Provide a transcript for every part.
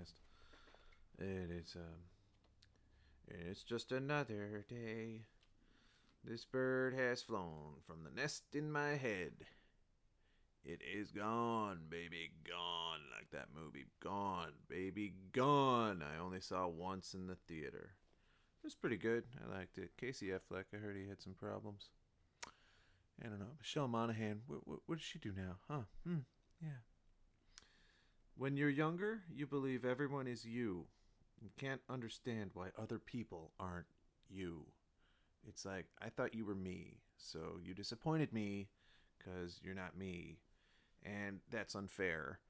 podcast. It is um it's just another day. This bird has flown from the nest in my head. It is gone, baby, gone, like that movie. Gone, baby, gone. I only saw once in the theater. It was pretty good. I liked it. Casey Affleck, I heard he had some problems. I don't know. Michelle Monaghan, what, what, what does she do now? Huh? Hmm. Yeah. When you're younger, you believe everyone is you. You can't understand why other people aren't you. It's like, I thought you were me, so you disappointed me because you're not me. And that's unfair.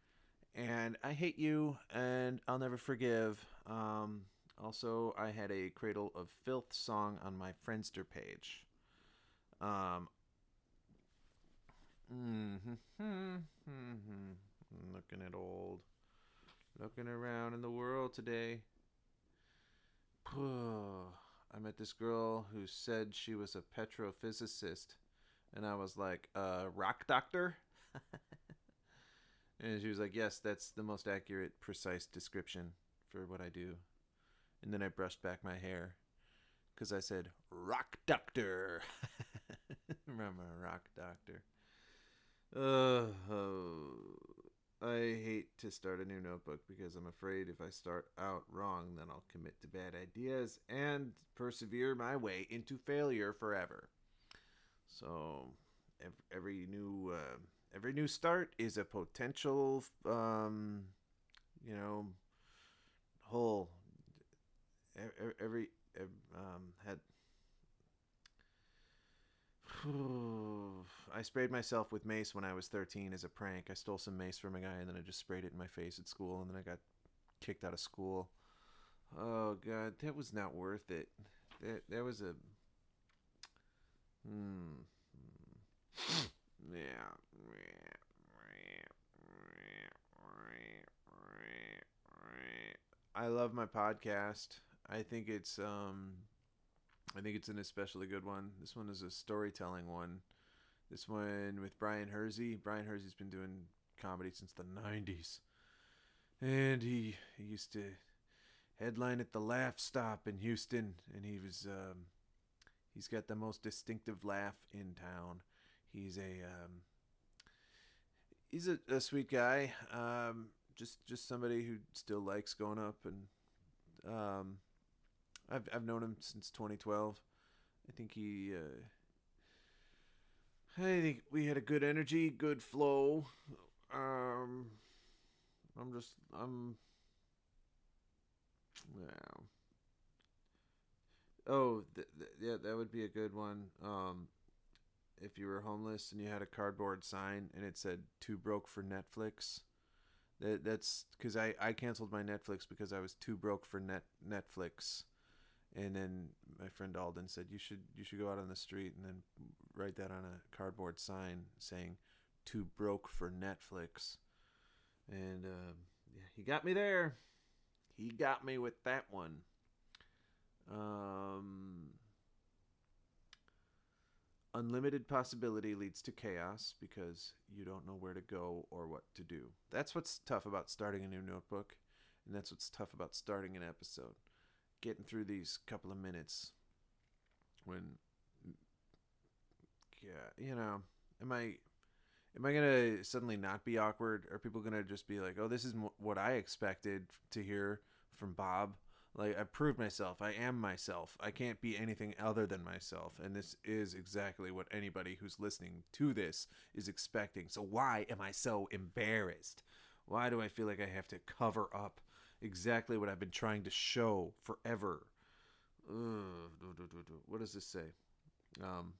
And I hate you, and I'll never forgive. Um, also, I had a Cradle of Filth song on my Friendster page. Um, mm-hmm, looking at old. Looking around in the world today. I met this girl who said she was a petrophysicist, and I was like, uh, rock doctor? and she was like, yes, that's the most accurate, precise description for what I do. And then I brushed back my hair because I said, rock doctor. Remember, rock doctor. Uh, oh. I hate to start a new notebook because I'm afraid if I start out wrong, then I'll commit to bad ideas and persevere my way into failure forever. So, every, new uh, every new start is a potential, um, you know, whole. Every, every um, had I sprayed myself with mace when I was 13 as a prank. I stole some mace from a guy and then I just sprayed it in my face at school and then I got kicked out of school. Oh god, that was not worth it. That that was a hmm. Yeah. I love my podcast. I think it's um I think it's an especially good one. This one is a storytelling one. This one with Brian Hurzie. Brian Hurzie's been doing comedy since the 90s. And he, he used to headline at the Laff Stop in Houston. And he was, um, he's got the most distinctive laugh in town. He's a, um, he's a, a sweet guy. Um, just, just somebody who still likes going up and, um, I've I've known him since 2012. I think he. Uh, I think we had a good energy, good flow. Um, I'm just I'm. Yeah. Oh, th- th- yeah, that would be a good one. Um, if you were homeless and you had a cardboard sign and it said "Too broke for Netflix," that that's because I I canceled my Netflix because I was too broke for net Netflix and then my friend Alden said you should you should go out on the street and then write that on a cardboard sign saying "Too broke for Netflix," and uh, yeah, he got me there. He got me with that one. Um, unlimited possibility leads to chaos because you don't know where to go or what to do. That's what's tough about starting a new notebook, and that's what's tough about starting an episode getting through these couple of minutes when yeah you know am i am i gonna suddenly not be awkward? Are people gonna just be like oh this is what i expected to hear from bob? Like i proved myself. I am myself. I can't be anything other than myself. And this is exactly what anybody who's listening to this is expecting. So why am i so embarrassed? Why do i feel like i have to cover up exactly what I've been trying to show forever. what does this say? Um,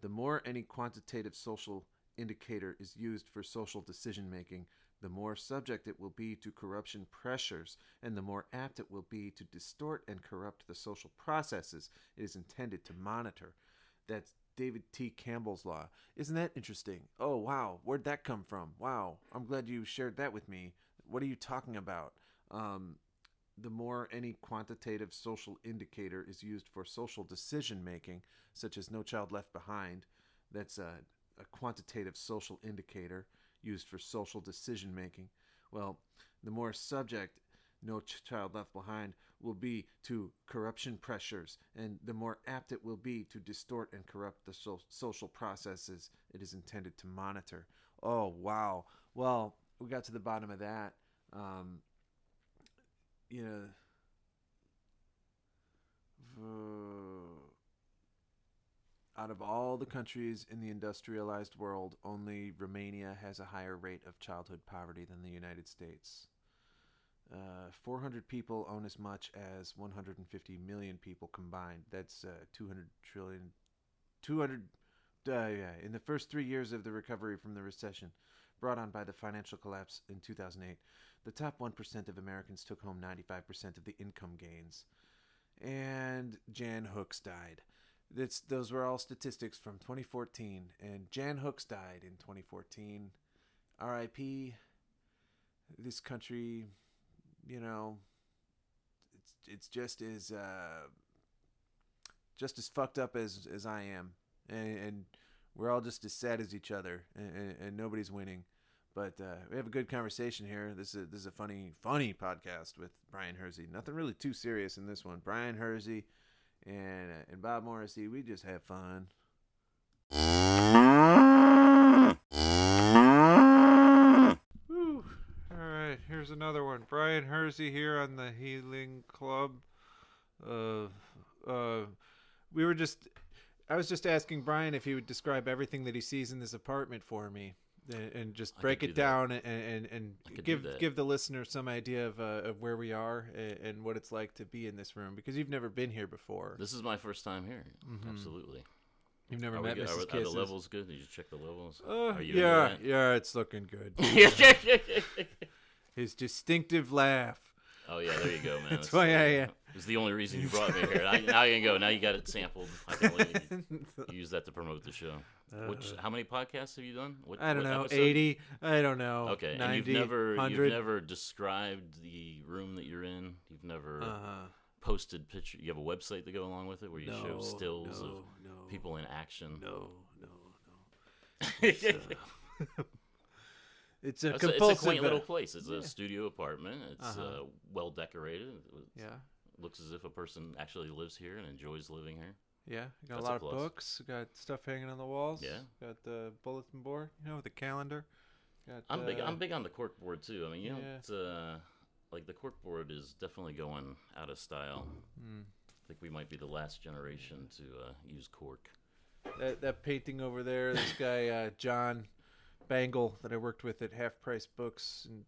the more any quantitative social indicator is used for social decision making, the more subject it will be to corruption pressures, and the more apt it will be to distort and corrupt the social processes it is intended to monitor. That's David T. Campbell's law. Isn't that interesting? Oh, wow. Where'd that come from? Wow. I'm glad you shared that with me. What are you talking about? Um, the more any quantitative social indicator is used for social decision making, such as No Child Left Behind, that's a, a quantitative social indicator used for social decision making. well, the more subject No Child Left Behind will be to corruption pressures, and the more apt it will be to distort and corrupt the so- social processes it is intended to monitor. Oh, wow. Well, we got to the bottom of that. Um, you know, out of all the countries in the industrialized world, only Romania has a higher rate of childhood poverty than the United States. Uh, 400 people own as much as 150 million people combined. That's uh, 200 trillion. 200. Uh, yeah, in the first three years of the recovery from the recession brought on by the financial collapse in 2008, the top 1% of Americans took home 95% of the income gains. And Jan Hooks died. That's, those were all statistics from 2014, and Jan Hooks died in 2014. R.I.P. This country, you know, it's it's just as uh, just as fucked up as as I am, and, and we're all just as sad as each other, and, and, and nobody's winning. But uh, we have a good conversation here. This is this is a funny funny podcast with Brian Hurzie. Nothing really too serious in this one. Brian Hurzie and uh, and Bob Morrissey. We just have fun. All right, here's another one. Brian Hurzie here on the Healing Club. Uh, uh, we were just, I was just asking Brian if he would describe everything that he sees in this apartment for me, and, and just break it do that. down and and, and give give the listener some idea of uh, of where we are and, and what it's like to be in this room because you've never been here before. This is my first time here. Mhm. Absolutely. You've never Are, we met good? Mrs. Are, are the levels good? Did you check the levels? Uh, yeah, yeah, it's looking good. His distinctive laugh. Oh yeah, there you go, man. That's why I, uh, It's the only reason you brought me here. Now, now you can go. Now you got it sampled. I can you use that to promote the show. Which? Uh, How many podcasts have you done? What, I don't know, episode? 80. I don't know. Okay, 90, and you've never 100. you've never described the room that you're in. You've never Uh-huh. posted picture. You have a website to go along with it where you no, show stills no, of no, people in action. No, no, no. it's, It's, uh, it's a it's, a, it's a quaint little uh, place. It's yeah. a studio apartment. It's Uh-huh. uh, well decorated. It Yeah, looks as if a person actually lives here and enjoys living here. yeah. Got That's a a lot of plus. books. Got stuff hanging on the walls. Yeah. Got the bulletin board. You know, the calendar. Got. I'm big. uh, I'm big on the cork board too. I mean, you know, Yeah. it's, uh, like the cork board is definitely going out of style. mm. I think we might be the last generation to uh, use cork. that that painting over there. This guy uh, John Bangle that I worked with at Half Price Books in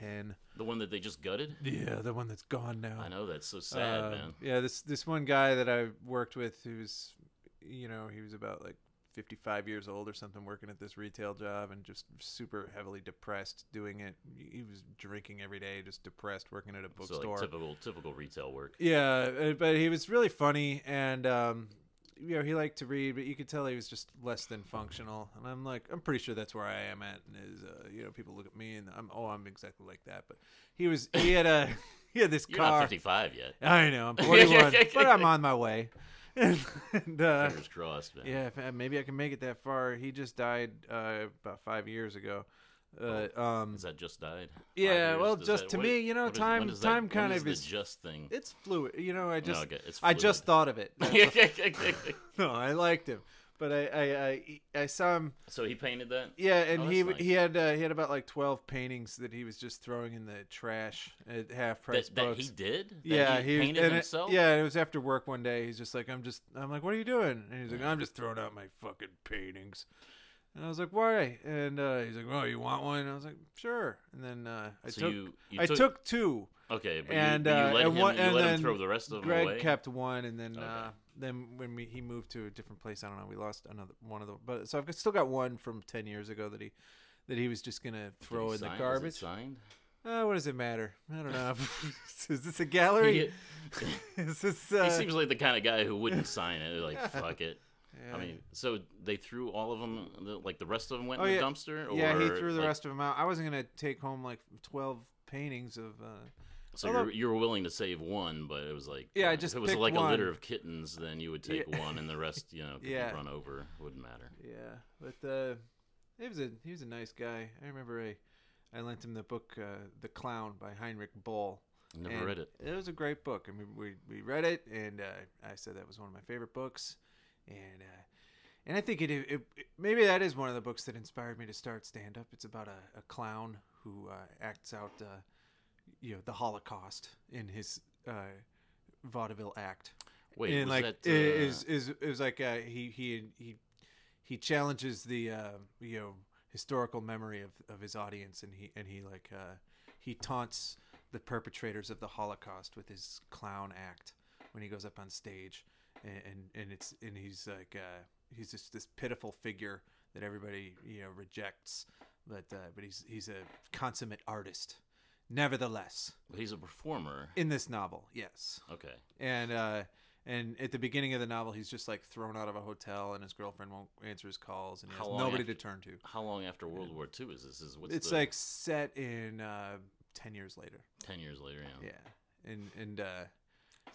2010. The one that they just gutted. Yeah, the one that's gone now. I know that's so sad, Uh, man. Yeah, this this one guy that I worked with, who's, you know, he was about like 55 years old or something, working at this retail job, and just super heavily depressed doing it. He was drinking every day, just depressed, working at a So bookstore. like typical typical retail work. Yeah, uh, but he was really funny, and um, you know, he liked to read, but you could tell he was just less than functional. And I'm like, I'm pretty sure that's where I am at. And is uh, you know, people look at me and I'm, oh, I'm exactly like that. But he was, he had a, he had this You're car. not 55 yet. I know, I'm 41, but I'm on my way. and uh, Fingers crossed, man. yeah, uh, maybe I can make it that far. He just died uh, about five years ago. Uh, um, Has that just died? Yeah, well, just that- to me, you know, time when does that- time kind of is just thing. it's fluid. You know, I just okay, it's I just thought of it. no, I liked him, but I I I, I saw him. so he painted that. Yeah, and Oh, he nice. he had uh, he had about like twelve paintings that he was just throwing in the trash at half price That, that he did. That yeah, he, was- painted and it- himself. yeah, it was after work one day. He's just like, I'm just, I'm like, what are you doing? And he's like, I'm just throwing out my fucking paintings. And I was like, why? And uh, he's like, oh, you want one? And I was like, sure. And then uh, I So took, you, you I took, took two. okay, but and, you, but you uh, let and him, one- you and let him then throw the rest of them Greg kept one, and then Okay. uh, then when we, he moved to a different place, I don't know, we lost another one of them. But so I've got- still got one from ten years ago that he that he was just gonna throw in sign- the garbage. signed? Uh, what does it matter? I don't know. Is this a gallery? He, Is this? he Uh, seems like the kind of guy who wouldn't sign it. Like fuck it. Yeah. I mean, so they threw all of them. the- Like the rest of them went Oh, in the yeah. dumpster. Or, yeah, he threw the like, rest of them out. I wasn't gonna take home like twelve paintings of. Uh, So although- you were willing to save one, but it was like Yeah, I uh, just if it was like a litter of kittens, then you would take Yeah. one, and the rest, you know, could Yeah. run over. Wouldn't matter. yeah, but uh, he was a he was a nice guy. I remember I I lent him the book uh, The Clown by Heinrich Böll. Never read it. It was a great book. I mean, we we read it, and uh, I said that was one of my favorite books, and uh, and I think it, it, it maybe that is one of the books that inspired me to start stand up. It's about a, a clown who uh, acts out, uh, you know, the Holocaust in his uh, vaudeville act. Wait, and like that, uh, is is it was like uh, he he he he challenges the uh, you know historical memory of, of his audience, and he and he like uh, he taunts the perpetrators of the Holocaust with his clown act when he goes up on stage, and and, and it's and he's like uh, he's just this pitiful figure that everybody you know rejects, but uh, but he's he's a consummate artist, nevertheless He's a performer. in this novel, yes Okay. and uh and at the beginning of the novel he's just like thrown out of a hotel and his girlfriend won't answer his calls and he How has nobody after- to turn to How long after World War II is this? Is what's it's the, like set in uh 10 years later ten years later? Yeah. yeah and and uh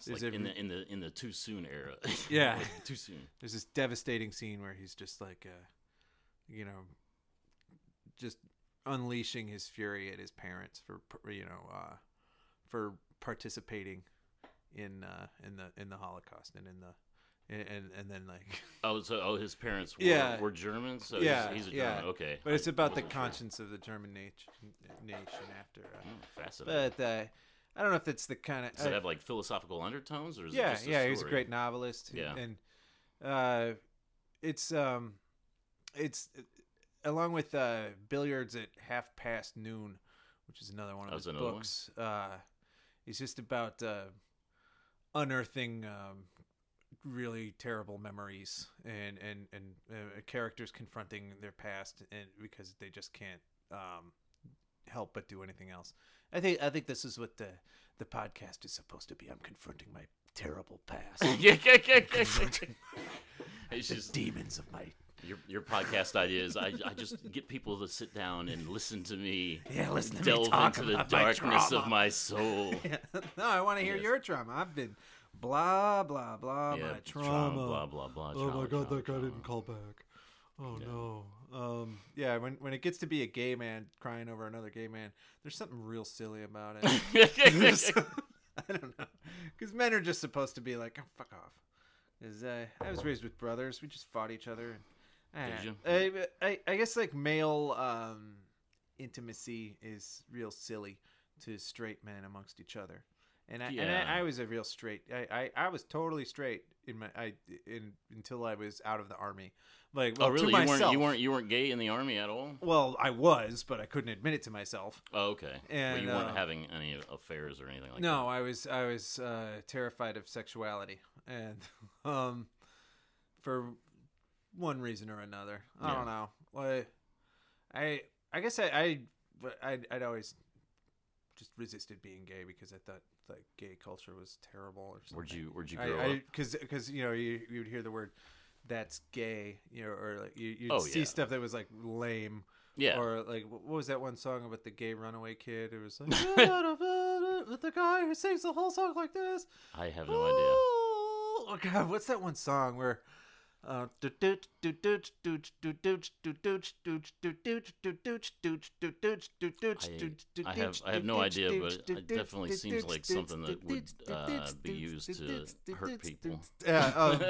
Like in the in the in the too soon era. Yeah. Like, too soon. there's this devastating scene where he's just like uh you know just unleashing his fury at his parents for you know uh for participating in uh in the in the holocaust and in the and and, and then like Oh, so oh, his parents were, Yeah. were Germans. So Yeah, he's, he's a yeah. German. Okay. But it's about the wasn't sure. conscience of the German nation, nation after. Uh, Hmm, fascinating. but uh, I don't know if it's the kind of. Does it have like philosophical undertones, or is yeah, it just a yeah, he was a story? great novelist. Yeah. and uh, it's um, it's along with uh, billiards at half past noon, which is another one of his another books. Uh, it's just about uh, unearthing um, really terrible memories and and and uh, characters confronting their past and because they just can't um, help but do anything else. I think I think this is what the the podcast is supposed to be. I'm confronting my terrible past, yeah, yeah, yeah, yeah. It's the just demons of my your your podcast ideas. I, I just get people to sit down and listen to me yeah. Listen to me delve talk into the about my darkness of my soul. yeah. no, I want to hear Yes. your trauma. I've been blah blah blah yeah, my trauma. blah blah blah. oh my god, trauma, that guy trauma. didn't call back. Oh Yeah. no. Um. Yeah. When when it gets to be a gay man crying over another gay man, there's something real silly about it. I don't know, because men are just supposed to be like, oh, fuck off. Because uh, I was raised with brothers. We just fought each other. And, Did uh, I, I, I guess like male um, intimacy is real silly to straight men amongst each other. And I, and I, I was a real straight. I, I, I was totally straight in my I in until I was out of the army. Like well, oh really? You myself. weren't you weren't you weren't gay in the army at all? Well, I was, but I couldn't admit it to myself. Oh okay. but And, you weren't uh, having any affairs or anything like that. no, I was I was uh, terrified of sexuality, and um, for one reason or another, I Yeah. don't know. Well, I I guess I I I'd, I'd always just resisted being gay because I thought like gay culture was terrible or something. Where'd you Where'd you grow I up? because because you know you you would hear the word that's gay you know or like you you'd Oh, see yeah. stuff that was like lame Yeah. or like what was that one song about the gay runaway kid? It was like with the guy who sings the whole song like this. I have no idea. Oh God, what's that one song where? Uh, I have I have no idea, but it definitely seems like something that would uh, be used to hurt people. Yeah. Um,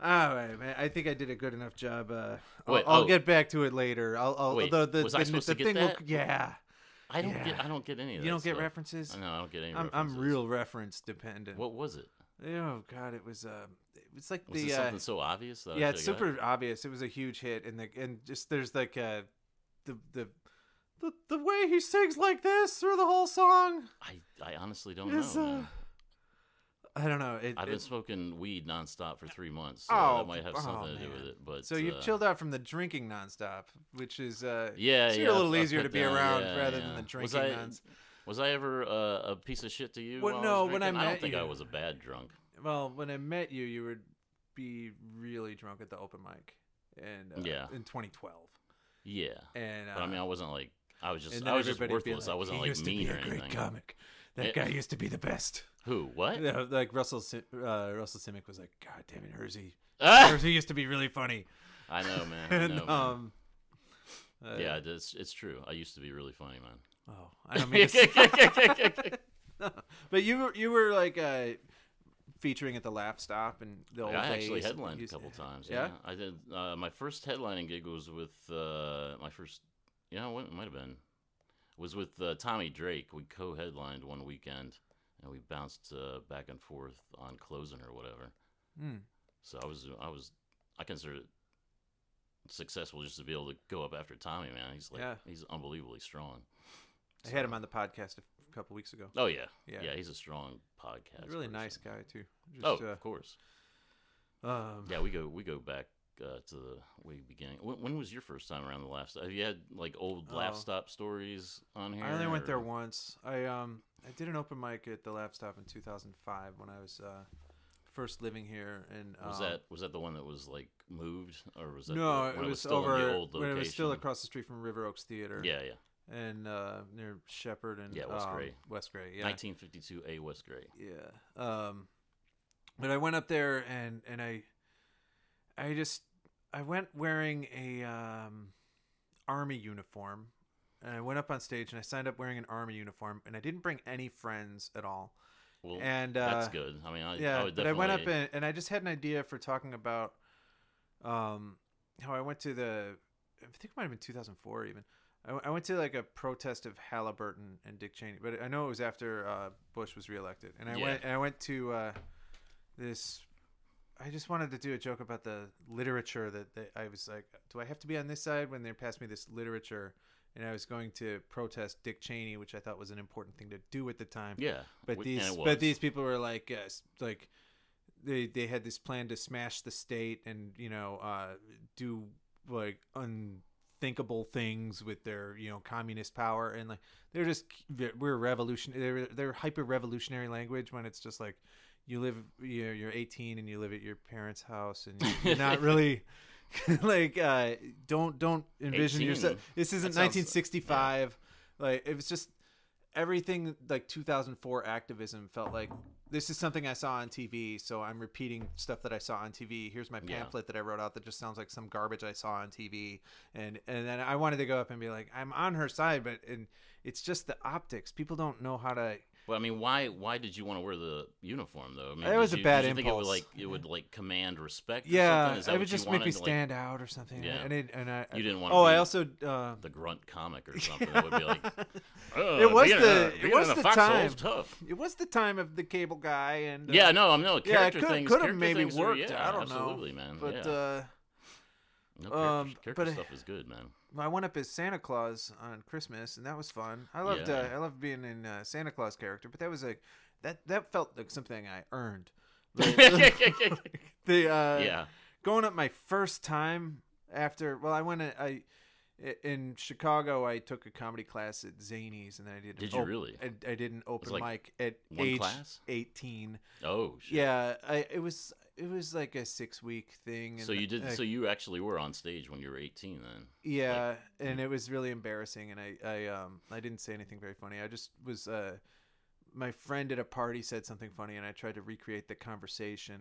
all right, man. I think I did a good enough job. Uh, I'll, Wait, I'll oh. get back to it later. I'll, I'll Wait, the, the, was the, I supposed the to get thing will- that? yeah. I don't Yeah. get I don't get any of that. You don't get stuff. references. No, I don't get any. I'm I'm real reference dependent. What was it? Oh God, it was uh, it was like Was the it uh, something so obvious? I yeah, it's super obvious. It was a huge hit, and the and just there's like uh, the the the the way he sings like this through the whole song I I honestly don't is know. uh. I don't know. It, I've been smoking weed nonstop for three months, so Oh, that might have oh, something to do with it. But so you've uh, chilled out from the drinking nonstop, which is uh, Yeah, so yeah. you're a I've- little I've easier cut to be down, around yeah, rather yeah. than the Was drinking I, nonstop. Was I ever uh, a piece of shit to you? Well, no, I when I drinking? I don't think I was a bad drunk. Well, when I met you, you would be really drunk at the open mic, and uh, Yeah. in 2012, Yeah, and uh, but I mean, I wasn't like I was just I was just be worthless. I wasn't he like used to mean be or a great anything. comic. That Yeah. guy used to be the best. Who? What? Yeah, like Russell uh, Russell Simic was like, God damn it, Hurzie. Ah! Hurzie used to be really funny. I know, man. I and know, man. um, Uh, yeah, it's it's true. I used to be really funny, man. Oh, I don't mean. To but you were you were like uh, featuring at the Laff Stop and the old I actually headlined a couple times. Yeah? Yeah, I did. Uh, my first headlining gig was with uh, my first. You know what? It might have been. Was with uh, Tommy Drake. We co-headlined one weekend, and we bounced uh, back and forth on closing or whatever. Hmm. So I was, I was, I consider it successful just to be able to go up after Tommy. Man, he's like, Yeah. he's unbelievably strong. I had him on the podcast a couple weeks ago. Oh yeah, Yeah. yeah, he's a strong podcast. Really person. nice guy too. Just, Oh, uh, of course. um, Yeah, we go we go back uh, to the way beginning. When, when was your first time around the Laff Stop? Have you had like old laugh Oh. stop stories on here? I only went there once. I um I did an open mic at the Laff Stop in 2005 when I was uh, first living here. And Was um, that was that the one that was like moved, or was that no? the, when it was, still over the old when it was still across the street from River Oaks Theater. Yeah, yeah. And uh, near Shepherd and Yeah, West um, Gray. West Gray. Yeah, 1952 A West Gray. Yeah. Um but I went up there and and I I just I went wearing a um army uniform. And I went up on stage and I signed up wearing an army uniform and I didn't bring any friends at all. Well, and uh that's good. I mean, I, yeah, I would but I went up and, and I just had an idea for talking about um how I went to the I think it might have been 2004 even. I, w- I went to like a protest of Halliburton and Dick Cheney, but I know it was after uh, Bush was reelected, and I Yeah. went and I went to uh, this. I just wanted to do a joke about the literature that they, I was like, do I have to be on this side when they passed me this literature? And I was going to protest Dick Cheney, which I thought was an important thing to do at the time yeah, but these but these people were like uh, like they they had this plan to smash the state and you know uh do like unthinkable things with their you know communist power and like they're just we're revolution they're they're hyper revolutionary language when it's just like you live you're, you're 18 and you live at your parents house and you're, not really like uh don't don't envision 18? yourself this isn't sounds- 1965 like it was just everything like 2004 activism felt like this is something I saw on TV, so I'm repeating stuff that I saw on TV. Here's my Yeah. pamphlet that I wrote out that just sounds like some garbage I saw on TV, and and then I wanted to go up and be like, I'm on her side, but and it's just the optics. People don't know how to. Well, I mean, why why did you want to wear the uniform though? I mean, It was did a bad did you think it would impulse. like it would like command respect? Or Yeah, something? Is that it would just make me wanted, like, stand out or something. Yeah. and, it, and I, You didn't wanna Oh, I also. Uh, the grunt comic or something that would be like. "Oh, It was the- a, it was the time. tough. it was the time of the cable guy, and uh, Yeah, no, I'm no yeah, it character could things. could have maybe things are- worked. yeah, I don't know, absolutely, man. But yeah. uh, no, character, um, character but- stuff is good, man. I went up as Santa Claus on Christmas, and that was fun. I loved Yeah. uh, I loved being in uh, Santa Claus character, but that was like that that felt like something I earned. The, uh, yeah, going up my first time after well, I went I in Chicago. I took a comedy class at Zanies, and then I did. Did you op- really? I, I did an open like mic at age class? eighteen. Oh, shit. Yeah, I it was it was like a six week thing. So you did. I- so you actually were on stage when you were 18, then. yeah, and it was really embarrassing, and I, I, um, I didn't say anything very funny. I just was, uh, my friend at a party said something funny, and I tried to recreate the conversation,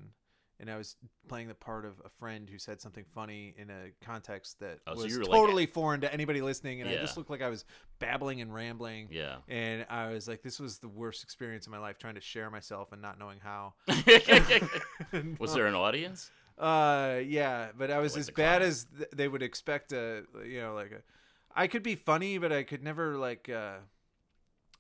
and I was playing the part of a friend who said something funny in a context that Oh, was you were like- totally foreign to anybody listening, and I just looked like I was babbling and rambling. Yeah. And I was like, this was the worst experience in my life, trying to share myself and not knowing how. Was there an audience? uh, yeah, but I was Like as bad clown. as th- they would expect. A you know, like a, I could be funny, but I could never like. uh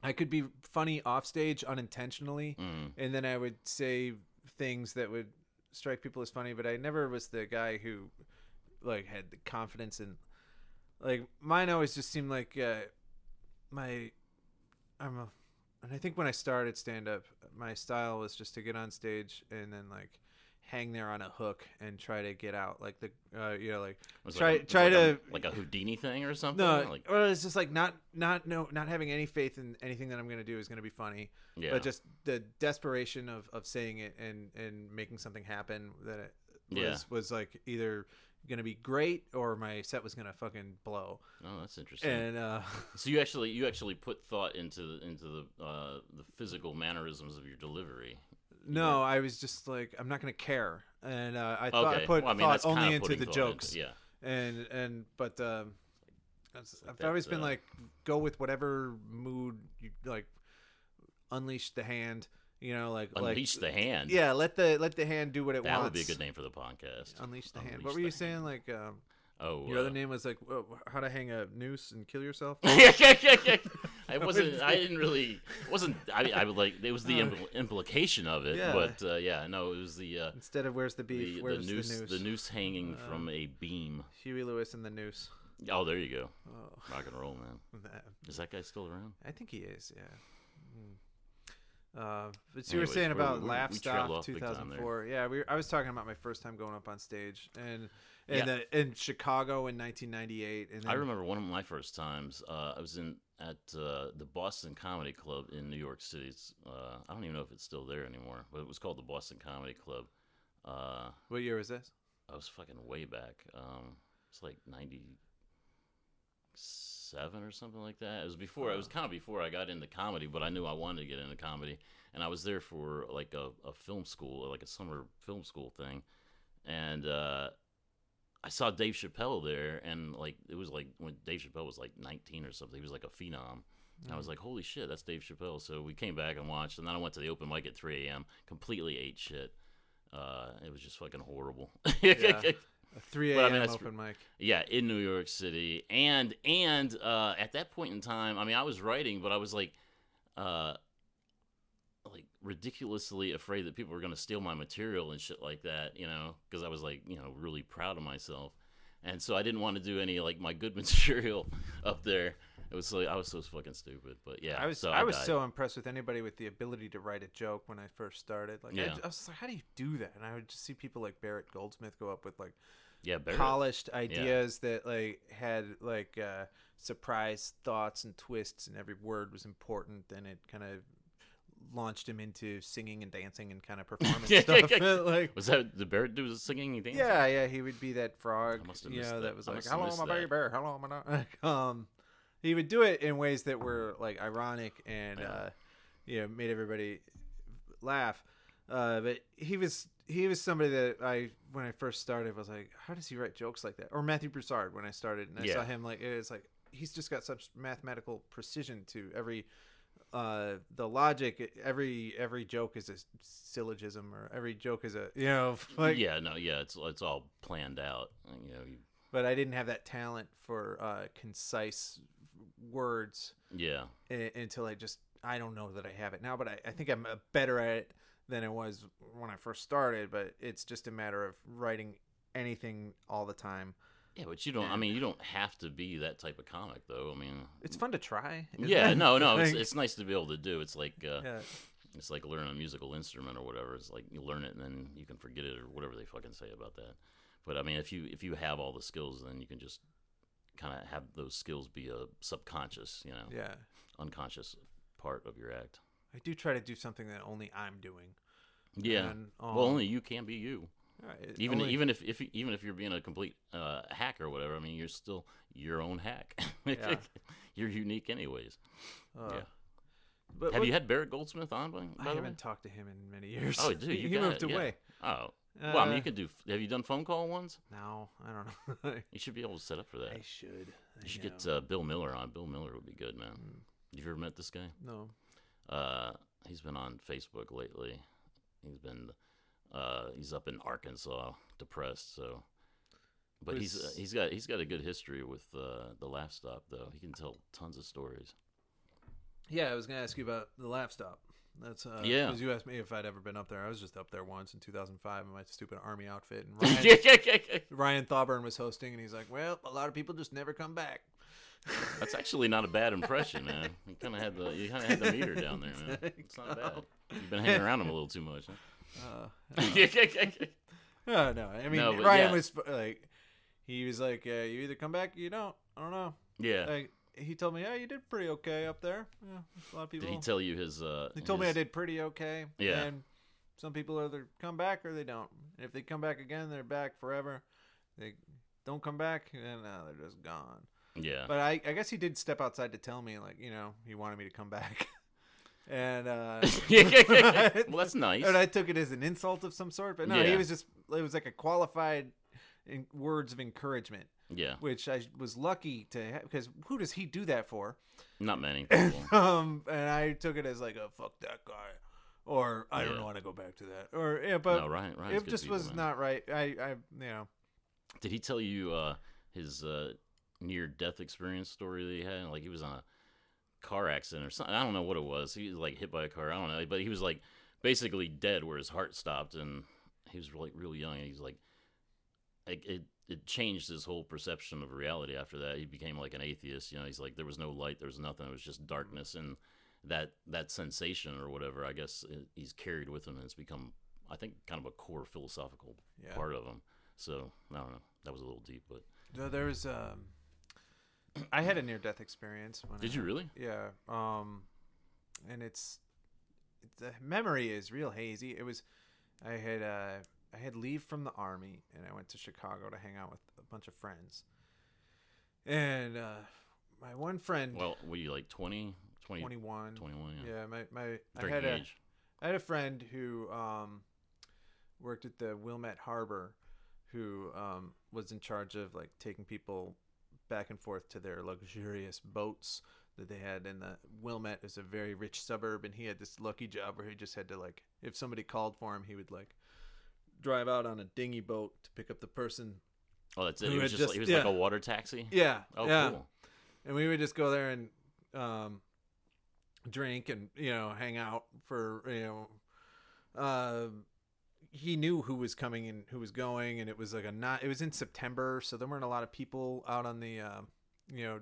I could be funny off stage unintentionally, Mm. and then I would say things that would strike people as funny. But I never was the guy who, like, had the confidence and like mine always just seemed like uh, my. I'm a, and I think when I started stand up, my style was just to get on stage and then like hang there on a hook and try to get out like the uh, you know like Was try like a, try like a- to like a Houdini thing or something. no like, or it's just like not not no not having any faith in anything that I'm gonna do is gonna be funny yeah. but just the desperation of of saying it and and making something happen that it was Yeah. was like either gonna be great or my set was gonna fucking blow oh, that's interesting. and uh so you actually you actually put thought into the, into the uh, the physical mannerisms of your delivery. No I was just like I'm not gonna care and uh, I thought Okay. I put well, I mean, thought only into the jokes yeah. and and but um like I've that, always been uh, like, go with whatever mood you like. Unleash the hand, you know, like Unleash like, the hand. Yeah, let the let the hand do what it that wants. That would be a good name for the podcast. Unleash the hand. What were you saying? Like, um, Oh, your uh, other name was like how to hang a noose and kill yourself. I wasn't. I didn't really. Wasn't. I. I would like. It was the impl- implication of it. yeah. But uh, yeah. No. It was the. Uh, Instead of where's the beef, the, the noose, the noose? the noose hanging Uh, from a beam. Huey Lewis and the noose. Oh, there you go. Oh, Rock and roll, man. Is that guy still around? I think he is. Yeah. Mm. Uh, but you were saying about we- Laff Stop off big time there. 2004. Yeah, we, I was talking about my first time going up on stage and and Yeah. the, in Chicago in 1998. And then, I remember one of my first times. Uh, I was in at uh, the Boston Comedy Club in New York City. It's, uh, I don't even know if it's still there anymore, but it was called the Boston Comedy Club. Uh, What year was this? I was fucking way back. Um, it's like ninety seven or something like that. It was before. It was kind of before I got into comedy, but I knew I wanted to get into comedy, and I was there for like a, a film school, like a summer film school thing, and uh, I saw Dave Chappelle there, and like it was like when Dave Chappelle was like nineteen or something. He was like a phenom. And I was like, "Holy shit, that's Dave Chappelle!" So we came back and watched, and then I went to the open mic at 3 a.m. Completely ate shit. Uh, it was just fucking horrible. Yeah. A 3 But, I a.m. mean, open mic. yeah, in New York City, and and uh, at that point in time, I mean, I was writing, but I was like, uh, like ridiculously afraid that people were going to steal my material and shit like that, you know, because I was like, you know, really proud of myself, and so I didn't want to do any like my good material up there. It was like I was so fucking stupid, but yeah, I was so I, was died. so impressed with anybody with the ability to write a joke when I first started. Like I, Yeah. I was like, how do you do that? And I would just see people like Barrett Goldsmith go up with like yeah, Barrett. polished ideas that like had like uh, surprise thoughts and twists, and every word was important, and it kind of launched him into singing and dancing and kind of performance Yeah, stuff. yeah, yeah. like, was that the Barrett dude was singing and dancing? yeah, yeah, he would be that frog, I must have you know, that. that was I like, "Hello, my baby, hello, my." dog." um, he would do it in ways that were like ironic and uh, you know made everybody laugh. Uh, but he was he was somebody that I when I first started was like, how does he write jokes like that? Or Matthew Broussard when I started and I saw him like it's like he's just got such mathematical precision to every uh the logic every every joke is a syllogism or every joke is a you know like yeah, no, yeah, it's it's all planned out. You know, you, but I didn't have that talent for uh concise words yeah. until I just I don't know that I have it now, but I, I think I'm uh, better at it than I was when I first started. But it's just a matter of writing anything all the time. Yeah, but you don't. I mean, you don't have to be that type of comic, though. I mean, It's fun to try. yeah, it? no, no, it's, it's nice to be able to do. It's like uh, yeah. it's like learning a musical instrument or whatever. It's like you learn it and then you can forget it or whatever they fucking say about that. But I mean, if you if you have all the skills, then you can just kind of have those skills be a subconscious, you know, yeah. unconscious part of your act. I do try to do something that only I'm doing. Yeah. And, well, um, only you can be you. Right, Even only- even if, if even if you're being a complete uh, hack or whatever, I mean, you're still your own hack. Yeah. you're unique, anyways. uh, yeah. But Have what- you had Barrett Goldsmith on? By, by I the way? haven't talked to him in many years. Oh, dude, you he moved it, yeah. away. Oh, well, I mean, Uh, you could do. Have you done phone call ones? No, I don't know. You should be able to set up for that. I should. You should I get uh, Bill Miller on. Bill Miller would be good, man. Mm, Have you ever met this guy? no. Uh, he's been on Facebook lately. He's been, uh, he's up in Arkansas, depressed. So, but he's uh, he's got he's got a good history with uh, the Laff Stop though. He can tell tons of stories. Yeah, I was gonna ask you about the Laff Stop. That's uh, Yeah. Because you asked me if I'd ever been up there. I was just up there once in 2005 in my stupid army outfit, and Ryan. Ryan Thauburn was hosting, and he's like, "Well, a lot of people just never come back." That's actually not a bad impression, man. You kind of had the you kind of had the meter down there, man. It's not bad. You've been hanging around him a little too much. Huh? Uh, oh, no, I mean No, Ryan yeah. was like, he was like, uh, "You either come back, or you don't." I don't know. Yeah. Like, he told me, "Yeah, you did pretty okay up there." Yeah, a lot of people. Did he tell you his? Uh, He told me I did pretty okay. Yeah. And some people either come back or they don't. And if they come back again, they're back forever. They don't come back, and uh, they're just gone. Yeah. But I, I guess he did step outside to tell me, like, you know, he wanted me to come back. and uh, Yeah, yeah, yeah. well, that's nice. and I took it as an insult of some sort. But no, he was just, it was like a qualified in, words of encouragement, Yeah, which I was lucky to have because who does he do that for? not many people. um, and I took it as like a fuck that guy, or I Yeah. don't want to go back to that, or yeah, but no, Ryan. Ryan's it just people, was man. not right. I, I, you know, Did he tell you uh, his uh, near death experience story that he had? Like he was on a car accident or something. I don't know what it was. He was like hit by a car. I don't know, but he was like basically dead where his heart stopped, and he was like real young. And he's like, like it. It changed his whole perception of reality after that. He became like an atheist. You know, he's like there was no light, there was nothing. It was just darkness, and that that sensation or whatever. I guess uh, he's carried with him, and it's become, I think, kind of a core philosophical yeah. part of him. So I don't know. That was a little deep, but No, there was um, I had a near death experience. When did I, you really? Yeah. Um, and it's the memory is real hazy. It was I had uh I had leave from the army and I went to Chicago to hang out with a bunch of friends. And uh my one friend Well, were you like 20, 20 21 21, yeah. yeah, my my I had a age. I had a friend who um, worked at the Wilmette Harbor, who um, was in charge of like taking people back and forth to their luxurious boats that they had. in the Wilmette is a very rich suburb, and he had this lucky job where he just had to like, if somebody called for him, he would like drive out on a dinghy boat to pick up the person. Oh, that's it. He was just, just- like, he was yeah. like a water taxi. Yeah. Oh, yeah. cool. and we would just go there and um, drink and you know hang out for you know. Uh, he knew who was coming and who was going, and it was like a not. It was in September, so there weren't a lot of people out on the um, you know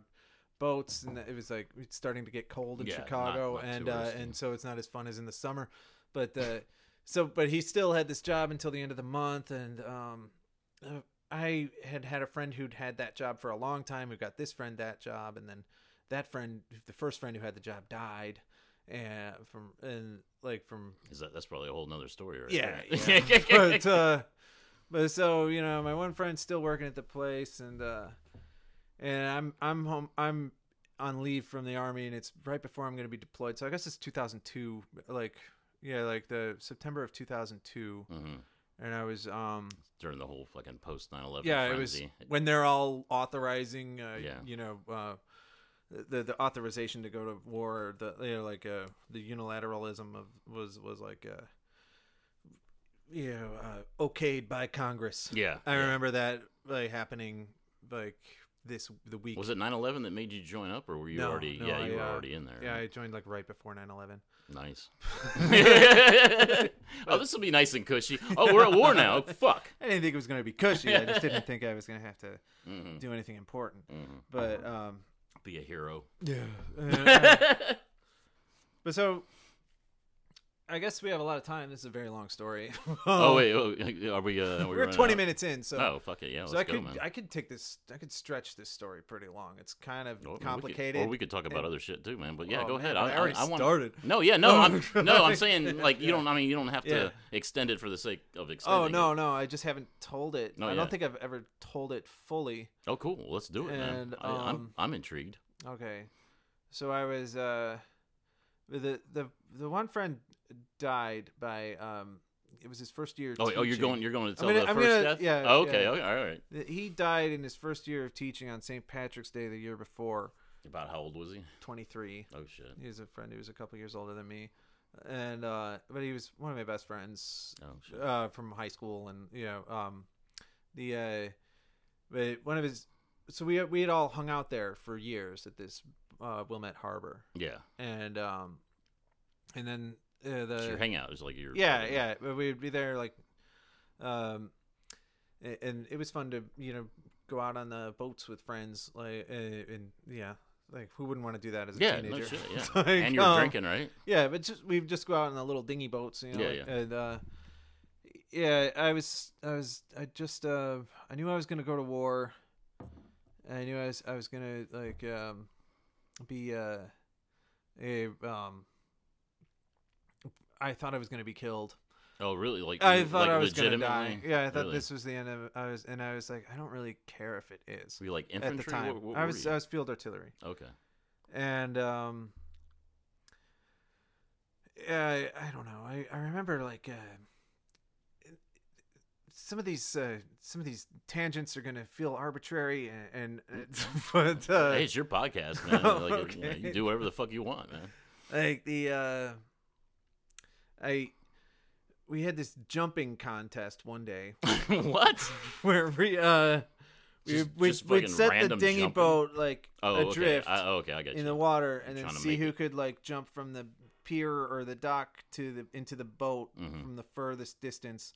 boats, and it was like it's starting to get cold in Yeah, Chicago, not and uh, and so it's not as fun as in the summer. But uh, so, but he still had this job until the end of the month, and um, uh, I had had a friend who'd had that job for a long time who got this friend that job, and then that friend, the first friend who had the job, died, and from and like from Is that that's probably a whole nother story, right? yeah, yeah. but uh, but so you know, my one friend's still working at the place, and uh, and I'm I'm home I'm on leave from the army, and it's right before I'm going to be deployed. So I guess it's 2002, like yeah, like the September of 2002, Mhm. and I was um During the whole fucking post 9/11 yeah, it was when they're all authorizing, uh, Yeah. you know, uh, the the authorization to go to war, the you know, like uh, the unilateralism of was was like, uh, you know, uh, okayed by Congress. yeah. I yeah. remember that like happening like this the week. Was it 9/11 that made you join up, or were you No, already? no, yeah, you were uh, already in there. Yeah, I joined like right before 9/11. Nice. oh, this will be nice and cushy. Oh, we're at war now. Fuck. I didn't think it was going to be cushy. I just didn't think I was going to have to hmm do anything important. hmm But um, Be a hero. yeah. Uh, but so, I guess we have a lot of time. This is a very long story. oh wait, oh, are we? Uh, are we we're 20 out? minutes in, so Oh fuck it, yeah. So I go, could man. I could take this I could stretch this story pretty long. It's kind of Or we could- complicated. or we could talk about and- other shit too, man. But yeah, Oh, go ahead. I, I already I, want. started. No, yeah, no, Oh, I'm no, I'm saying like you Yeah. don't. I mean, you don't have to Yeah. extend it for the sake of extending. Oh no, it. no, I just haven't told it. No, I yeah. don't think I've ever told it fully. Oh, cool. Well, let's do it, man. And, I, I'm um, I'm intrigued. Okay, so I was uh, the the the one friend died by um, it was his first year. Oh, oh, you're going. You're going to tell gonna- the I'm 1st gonna- death. yeah, Oh, okay. yeah. okay, all right. He died in his first year of teaching on St. Patrick's Day the year before. About how old was he? 23. Oh shit. He was a friend who was a couple years older than me, and uh, but he was one of my best friends Oh shit. uh, from high school, and you know, um, the uh, but one of his. So we we had all hung out there for years at this uh, Wilmette Harbor, Yeah. and um, and then uh, the It's your hangout is like your. yeah, yeah. but We'd be there like, um, and it was fun to you know go out on the boats with friends, like, uh, and yeah, like who wouldn't want to do that as a Yeah, teenager? no shit. Yeah. Like, and you're um, drinking, right? Yeah, but just we just go out on the little dinghy boats, you know. Yeah, yeah. And uh, yeah, I was, I was, I just, uh, I knew I was gonna go to war. I knew I was, I was gonna like, um, be uh, a um. I thought I was gonna be killed. Oh, really? Like I thought like I was gonna die. Yeah, I thought Really? this was the end of. I was, and I was like, I don't really care if it is. Were you like At infantry? the time, What, what I was, you? I was field artillery Okay. and um yeah I, I don't know i, I remember like uh, some of these uh, some of these tangents are gonna feel arbitrary and, and but uh, hey, it's your podcast, man. Like, you, know, you do whatever the fuck you want, man. like the uh I we had this jumping contest one day what? where we uh we we we'd set the dinghy jumping? boat like Oh, okay. adrift I, oh, okay, I got in the water and then see who it- could like jump from the pier or the dock to the into the boat Mhm. from the furthest distance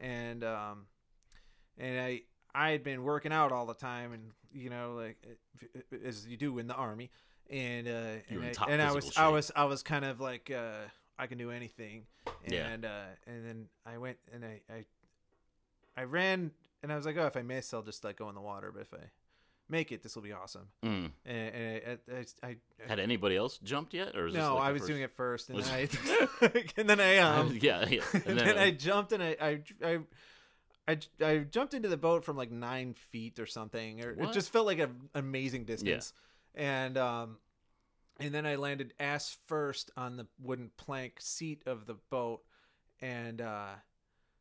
and um and I I had been working out all the time and you know like as you do in the army and uh You were and, I, and I was physical I was I was kind of like uh I can do anything Yeah. and uh and then I went and I I I ran and I was like oh if I miss I'll just like go in the water but if I make it this will be awesome Mm. and, and I, I, I Had anybody else jumped yet, or no, like I was first- doing it first, and then I, and then I um, yeah, yeah. and And then, then, I uh, jumped and I, I, I, I, I jumped into the boat from like nine feet or something, or it just felt like an amazing distance, and um, and then I landed ass first on the wooden plank seat of the boat, and uh,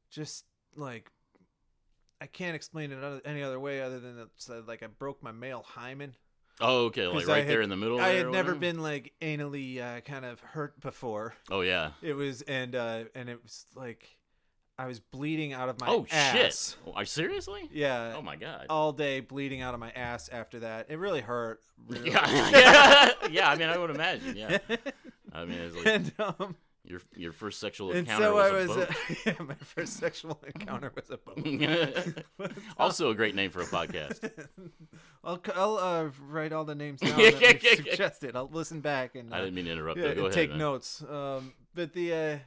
just like. I can't explain it any other way other than it's uh, like I broke my male hymen. oh, okay, like right I there in the middle. I had never been like anally uh, kind of hurt before. Oh yeah. It was and uh and it was like I was bleeding out of my oh ass. shit. Oh, Are seriously? Yeah. Oh my god. All day bleeding out of my ass after that. It really hurt. Really. Yeah, yeah, yeah. I mean, I would imagine. Yeah. I mean, it's like and um your your first sexual encounter so was I a was boat. uh, yeah, my first sexual encounter was a boat. also a great name for a podcast. I'll I'll uh, write all the names down that yeah, you yeah, yeah. suggested. I'll listen back and uh, I didn't mean to interrupt. yeah. Go ahead. take man. notes. Um, but the uh,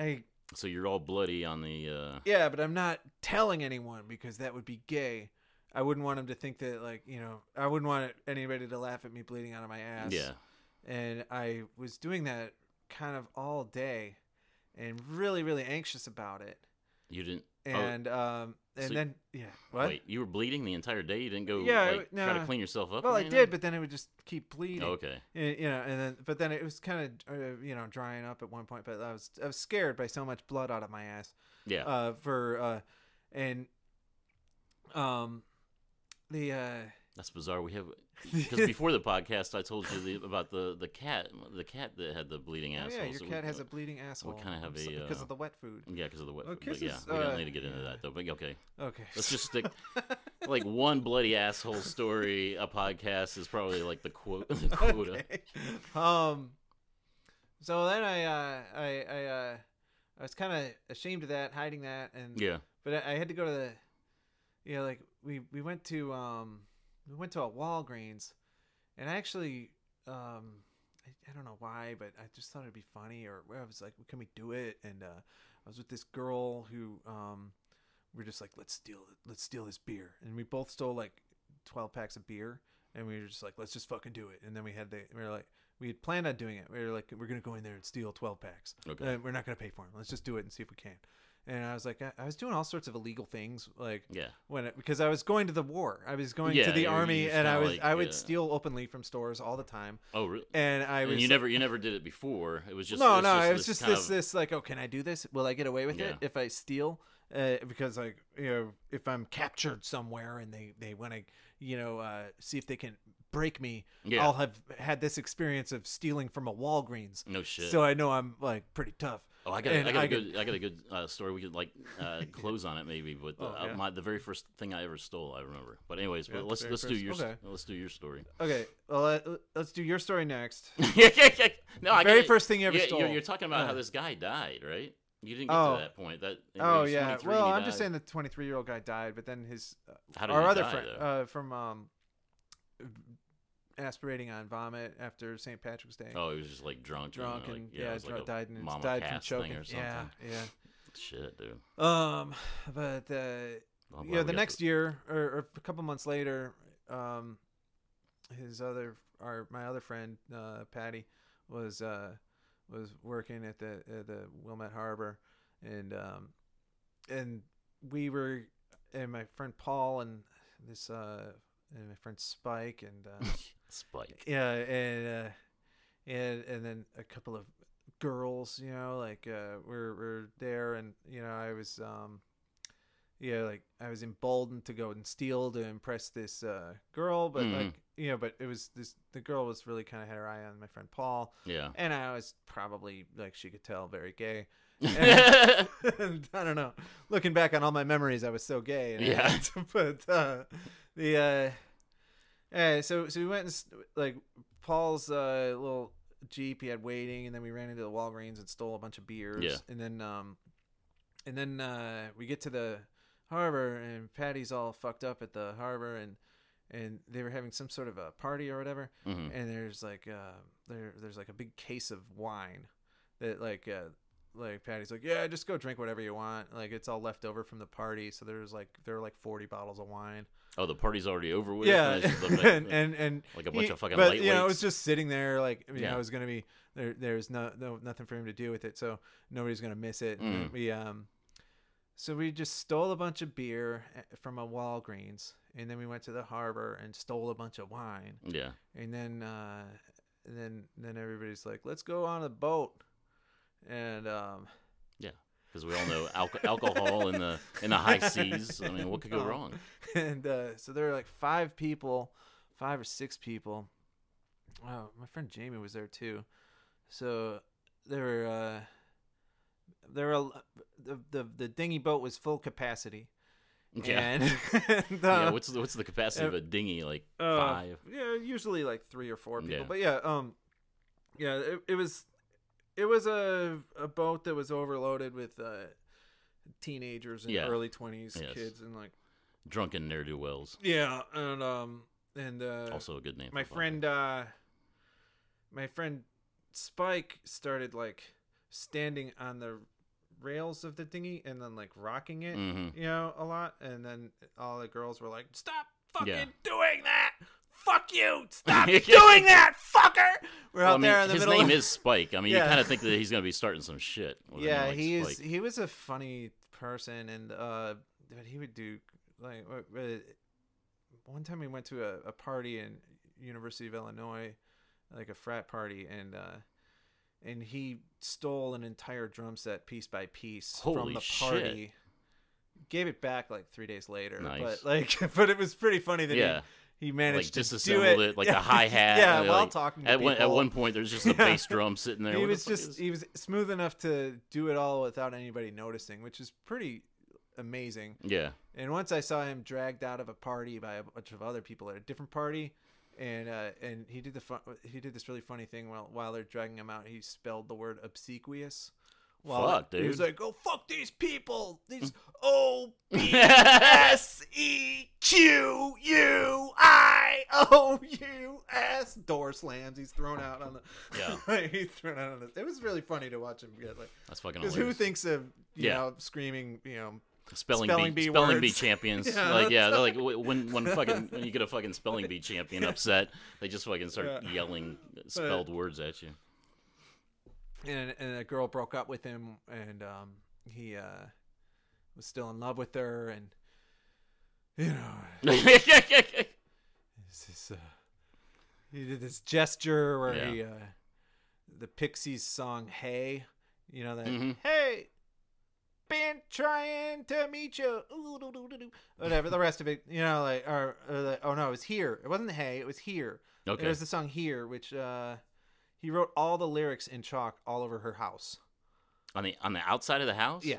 I So you're all bloody on the. uh Yeah, but I'm not telling anyone because that would be gay. I wouldn't want them to think that, like, you know, I wouldn't want anybody to laugh at me bleeding out of my ass. Yeah. And I was doing that kind of all day and really, really anxious about it. You didn't. And, um, and. So- then, yeah. What? Wait, you were bleeding the entire day. You didn't go Yeah, like try to clean yourself up. Well, I did, but then it would just keep bleeding. Oh, okay. Y- you know, and then, but then it was kind of, uh, you know, drying up at one point. But I was, I was scared by so much blood out of my ass. Yeah. uh for uh and um the uh That's bizarre. We have because before the podcast, I told you the, about the the cat, the cat that had the bleeding oh, asshole. yeah your so cat we- has a bleeding asshole We kinda have so- a, because uh, of the wet food Yeah, because of the wet. Well, food, but yeah, we uh, don't need to get into that though. But okay, okay let's just stick like one bloody asshole story. A podcast is probably like the quote the quota. okay. um so then i uh i i uh i was kind of ashamed of that hiding that and Yeah. but I, I had to go to the you know like we we went to um we went to a Walgreens and I actually um I, I don't know why but I just thought it'd be funny or I was like can we do it? And uh I was with this girl who um we are just like let's steal let's steal this beer. And we both stole like 12 packs of beer and we were just like let's just fucking do it. And then we had the we were like we had planned on doing it. We were like we're gonna go in there and steal 12 packs. Okay. uh, we're not gonna pay for them let's just do it and see if we can and I was like, I, I was doing all sorts of illegal things, like Yeah. when it, because I was going to the war, I was going Yeah, to the you were- you army, and I was like, I would uh, steal openly from stores all the time, Oh, really? and I was and you never you never did it before. It was just no it's no just it was just this of- this like oh can I do this? Will I get away with Yeah. it if I steal? Uh, because like you know if I'm captured somewhere and they they want to you know uh, see if they can break me, Yeah. I'll have had this experience of stealing from a Walgreens, no shit. so I know I'm like pretty tough. Oh, I got, And I got I a could- good, I got a good uh, story. We could like uh, close on it maybe, but the, Oh, uh, yeah. my the very first thing I ever stole, I remember. But anyways, Yeah, but let's let's do your okay. let's do your story. Okay, well let, let's do your story next. No, I Very first thing you ever yeah, stole. You're, you're talking about how this guy died, right? You didn't get Oh. to that point. That Oh yeah. Well, I'm just saying the 23 year old guy died, but then his uh, our he other friend uh, from um, aspirating on vomit after St. Patrick's Day. oh, he was just like drunk, drunk and, like, yeah, yeah, was like died died from choking. or something. Yeah, yeah. Shit, dude. Um, but uh, Well, yeah, the next to- year or, or a couple months later, um, his other our my other friend uh, Patty was uh was working at the at the Wilmette Harbor, and um, and we were and my friend Paul and this uh and my friend Spike and uh, Spike. yeah and uh, and and then a couple of girls you know like uh we're we're there and you know I was um yeah, like I was emboldened to go and steal to impress this uh, girl, but Mhm. like you know, but it was this the girl was really kind of had her eye on my friend Paul, Yeah. and I was probably like she could tell very gay. yeah. and I don't know. Looking back on all my memories, I was so gay. and- Yeah. but uh, the uh, yeah. So so we went and like Paul's uh, little jeep he had waiting, and then we ran into the Walgreens and stole a bunch of beers. Yeah. And then um, and then uh, we get to the harbor, and Patty's all fucked up at the harbor, and and they were having some sort of a party or whatever hmm and there's like uh there there's like a big case of wine that like uh like Patty's like yeah just go drink whatever you want like it's all left over from the party so there's like there were like 40 bottles of wine Oh, the party's already over with. yeah and like, and, and and like a bunch he- of fucking but you know it was just sitting there like you Yeah. know it was gonna be there there's no no nothing for him to do with it so nobody's gonna miss it Mm. we um so we just stole a bunch of beer eh, from a Walgreens and then we went to the harbor and stole a bunch of wine yeah. and then uh and then then everybody's like let's go on a boat and um Because we all know alco- alcohol in the in the high seas. I mean, what could go Um, wrong? and uh so there were like five people five or six people oh my friend jamie was there too so there were uh there were a- the the, the dinghy boat was full capacity Yeah. and, and, uh, yeah. What's the what's the capacity of uh, a dinghy? Like Uh, five. Yeah, usually like three or four people. Yeah. But yeah, um, yeah, it, it was, it was a a boat that was overloaded with uh, teenagers and Yeah. early twenties Yes. kids and like Drunken ne'er do wells. yeah, and um and uh, Also a good name. my for a friend uh, my friend Spike started like standing on the rails of the dinghy and then like rocking it Mhm. you know, a lot. And then all the girls were like, "Stop fucking Yeah. doing that! Fuck you! Stop doing that, fucker!" We're Well, out I mean, there in the his middle. name of... is Spike. I mean, Yeah. you kind of think that he's gonna be starting some shit. with a name yeah, like he. Spike. He was a funny person, and uh, but he would do like uh, uh, one time we went to a, a party in University of Illinois, like a frat party, and uh, and he stole an entire drum set piece by piece from Holy the shit. party. Gave it back like three days later, Nice. but like, but it was pretty funny that Yeah. he, he managed Like to disassembled do it, it, like a hi-hat, Yeah, while like, talking to At one, at people. one point, there's just a bass drum sitting there. he the was just he was smooth enough to do it all without anybody noticing, which is pretty amazing. yeah. And once I saw him dragged out of a party by a bunch of other people at a different party, and uh, and he did the fun, he did this really funny thing while while they're dragging him out, he spelled the word obsequious. While Fuck, He was dude. like, "Oh fuck these people! These O B S E Q U I O U S." Door slams. He's thrown out on the. Yeah. he's thrown out on the. It was really funny to watch him get like. That's fucking Because who thinks of you Yeah. know screaming you know spelling, spelling bee, bee spelling bee champions. Yeah, like yeah, they're like when when fucking when you get a fucking spelling bee champion upset, they just fucking start Yeah. yelling spelled words at you. And and a girl broke up with him and um he uh was still in love with her and you know it's this, uh, he did this gesture where Yeah. he uh the pixies song hey you know that Mhm. hey been trying to meet you Ooh, doo, doo, doo, doo. whatever the rest of it you know like or, or the, oh no it was here it wasn't hey it was here okay. was the song here which uh he wrote all the lyrics in chalk all over her house on the on the outside of the house. yeah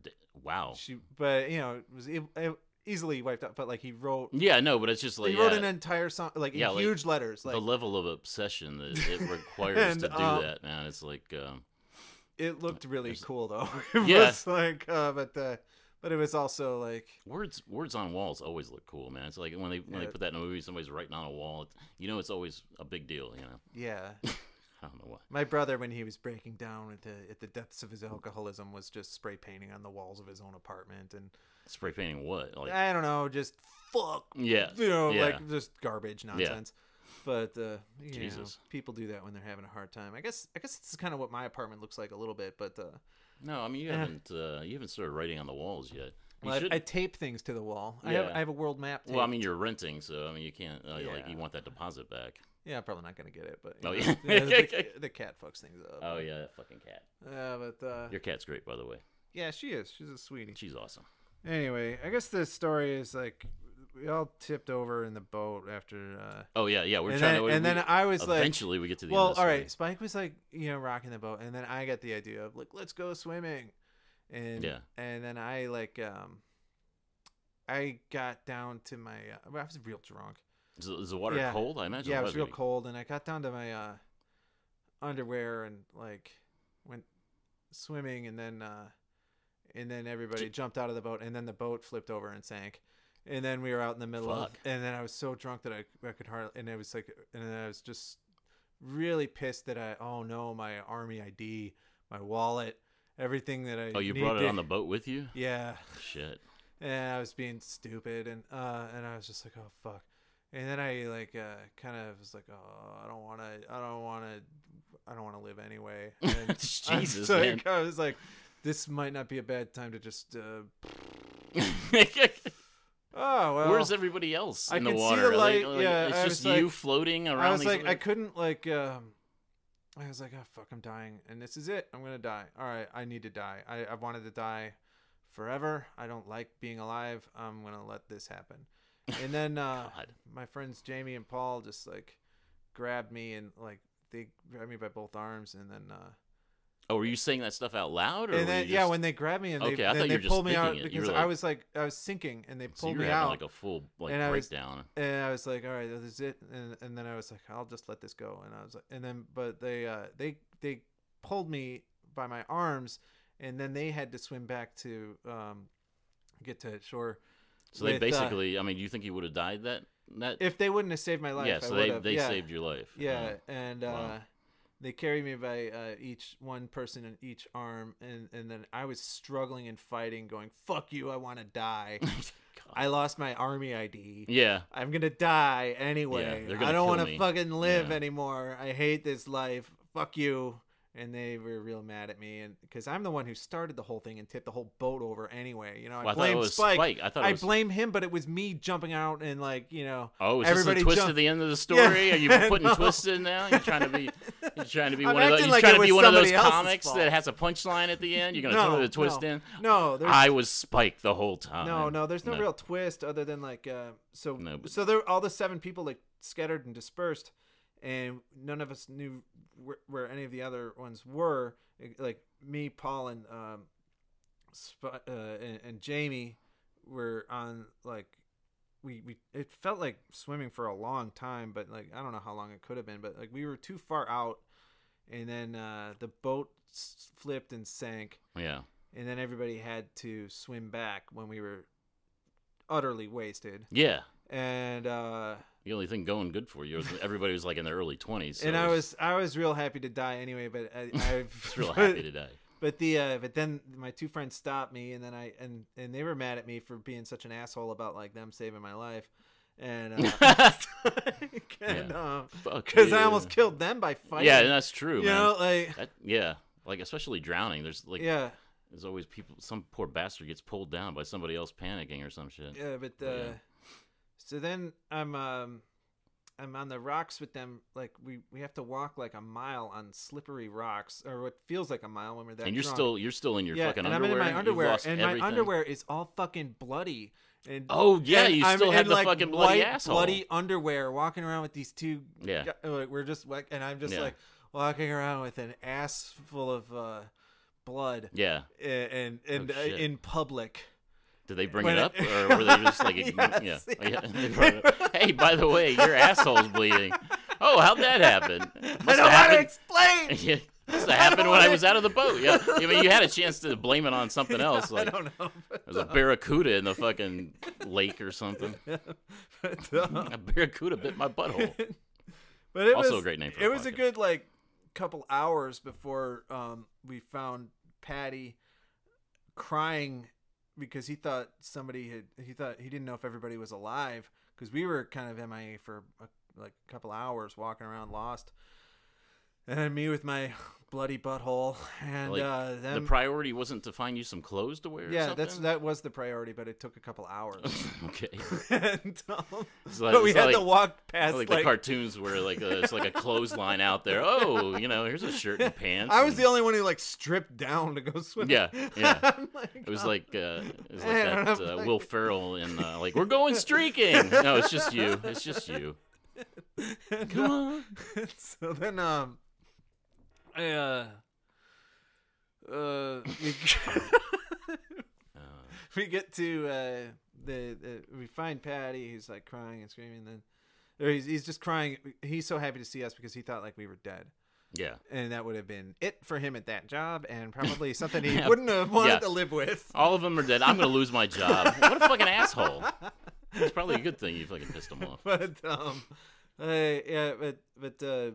D- Wow. she but you know it was e- e- easily wiped out but like he wrote Yeah, no, but it's just like he wrote yeah, an entire song like Yeah, in like, huge letters like the level of obsession that it requires And, to do um, that, man. It's like um, it looked really cool though it Yeah. was like uh but uh but it was also like words words on walls always look cool, man. It's like when they when they put that in a movie, somebody's writing on a wall. It's, you know, it's always a big deal. You know, yeah I don't know why. my brother when he was breaking down at the at the depths of his alcoholism was just spray painting on the walls of his own apartment and Spray painting what? Like i don't know just fuck yeah, you know, yeah. like just garbage nonsense. Yeah. But uh, you know, Jesus. people do that when they're having a hard time. I guess I guess it's kind of what my apartment looks like a little bit. But uh, No, I mean you haven't uh, you haven't started writing on the walls yet. Well, I, should. I tape things to the wall. I have I have a world map. Taped. well, I mean you're renting, so I mean you can't uh, like Yeah. you want that deposit back. yeah, I'm probably not gonna get it. But Oh, you yeah. know, the, the cat fucks things up. Oh yeah, that fucking cat. Yeah, but uh, Your cat's great, by the way. yeah, she is. She's a sweetie. She's awesome. Anyway, I guess the story is like we all tipped over in the boat after. Uh, Oh yeah, yeah. We're and trying then, to. and we- then I was like, eventually we get to the well, the story. Spike was like, you know, rocking the boat, and then I got the idea of like, let's go swimming, and Yeah. and then I like, um, I got down to my, uh, I was real drunk. Is, is the water Yeah. cold? I imagine. yeah, it it was real cold, and I got down to my uh, underwear and like went swimming, and then uh, and then everybody jumped out of the boat, and then the boat flipped over and sank, and then we were out in the middle Fuck. of, and then I was so drunk that I I could hardly, and it was like, and then I was just really pissed that I oh no my army ID, my wallet, everything that I Oh, you brought it on the boat with you? yeah Shit. and I was being stupid, and uh, and I was just like, oh fuck, and then I like uh, kind of was like, oh, I don't want to, I don't want to, I don't want to live anyway. And I was Jesus, like. I was like, this might not be a bad time to just, uh, oh well. Where's everybody else I in the could see water? the Like- light, like, yeah, it's I just was you floating around. I was these like, I couldn't like, um, I was like, oh fuck, I'm dying, and this is it. I'm gonna die. All right, I need to die. I I wanted to die forever. I don't like being alive. I'm gonna let this happen. And then uh, God. my friends Jamie and Paul just like grabbed me and like they grabbed me by both arms, and then uh, Oh, were you saying that stuff out loud? Or and then you yeah, when they grabbed me and they Okay, I thought you they just pulled me out it. Because were I was like I was sinking, and they so pulled were me out. like a full like And I was- breakdown. and I was like, all right, this is it. And and then I was like, I'll just let this go. And I was like, and then but they uh they they pulled me by my arms, and then they had to swim back to um get to shore. So they with, uh, basically, I mean, do you think you would have died that that? If they wouldn't have saved my life, yeah, so they, they yeah. saved your life. Yeah, Uh, and wow. uh, they carried me by uh, each one person in each arm, and and then I was struggling and fighting, going "fuck you, I want to die." I lost my army ID. yeah, I'm gonna die anyway. they're gonna I don't want to fucking live Yeah. anymore. I hate this life. Fuck you. And they were real mad at me, and because I'm the one who started the whole thing and tipped the whole boat over anyway. You know, I Well, I blame was Spike. Spike. I I was. blame him, but it was me jumping out and like you know. Oh, is everybody this a twist jump- at the end of the story? Are you putting No. twists in now? You're trying to be, you're trying to be I'm one of those. You're like trying to be one of those comics fault. that has a punchline at the end. You're gonna No, throw the twist no. in. No, there's I was Spike the whole time. no, no. There's no, real twist other than like uh, so. But- so there, all the seven people like scattered and dispersed, and none of us knew where, where any of the other ones were. Like me, Paul, and um, Sp- uh, and, and Jamie were on like we we it felt like swimming for a long time, but like I don't know how long it could have been, but like we were too far out, and then uh, the boat s- flipped and sank Yeah. and then everybody had to swim back when we were utterly wasted. Yeah. And uh The only thing going good for you was everybody was like in their early 20s. So and I was I was real happy to die anyway, but I, I was real happy to die. But the uh but then my two friends stopped me and then I and and they were mad at me for being such an asshole about like them saving my life. And uh and, uh, Fuck cuz I almost killed them by fighting. Yeah, that's true, you man. know, like That, yeah, like especially drowning. There's like yeah. there's always people. Some poor bastard gets pulled down by somebody else panicking or some shit. Yeah, but uh, yeah. So then I'm um I'm on the rocks with them. Like we we have to walk like a mile on slippery rocks, or what feels like a mile when we're that. and you're drunk. still you're still in your yeah, fucking and underwear. I'm in my underwear, and everything. my underwear is all fucking bloody. And Oh yeah, and you I'm still have in, the like, fucking bloody white, asshole. bloody underwear, walking around with these two. Yeah. gu- like, we're just like, and I'm just Yeah. like walking around with an ass full of uh, blood, Yeah. and and Oh, uh, in public. Did they bring When it it- up, or were they just like, Yes, yeah? Yeah. yes. They brought it up. hey, by the way, your asshole's bleeding. Oh, how'd that happen? Must I don't want to explain. Yeah, must have happened when I was out of the boat. Yeah, I mean, you had a chance to blame it on something else, I like don't know. there's a uh, barracuda in the fucking lake or something. uh, A barracuda bit my butthole. but it Also was a great name for it was a good like couple hours before um, we found Patty crying because he thought somebody had he thought he didn't know if everybody was alive because we were kind of MIA for a, like a couple hours walking around lost and me with my bloody butthole, and Like, uh, the priority wasn't to find you some clothes to wear. or yeah, that's that was the priority, but it took a couple hours. okay. and, um, like- but we had like- to walk past like, the cartoons where like a, it's like a clothesline out there. Oh, you know, here's a shirt and pants. I was and- the only one who like stripped down to go swim. Yeah, yeah. It was oh. like uh, it was like I that know, uh, Will Ferrell in uh, like we're going streaking. No, it's just you. It's just you. Come uh, on. so then um uh uh we, Uh, we get to uh the, the we find Patty he's like crying and screaming then or he's, he's just crying he's so happy to see us because he thought like we were dead yeah. and that would have been it for him at that job and probably something he Yeah. wouldn't have wanted Yeah. to live with All of them are dead. I'm gonna lose my job. What a fucking asshole. It's probably a good thing you fucking pissed him off. but um uh, yeah but but uh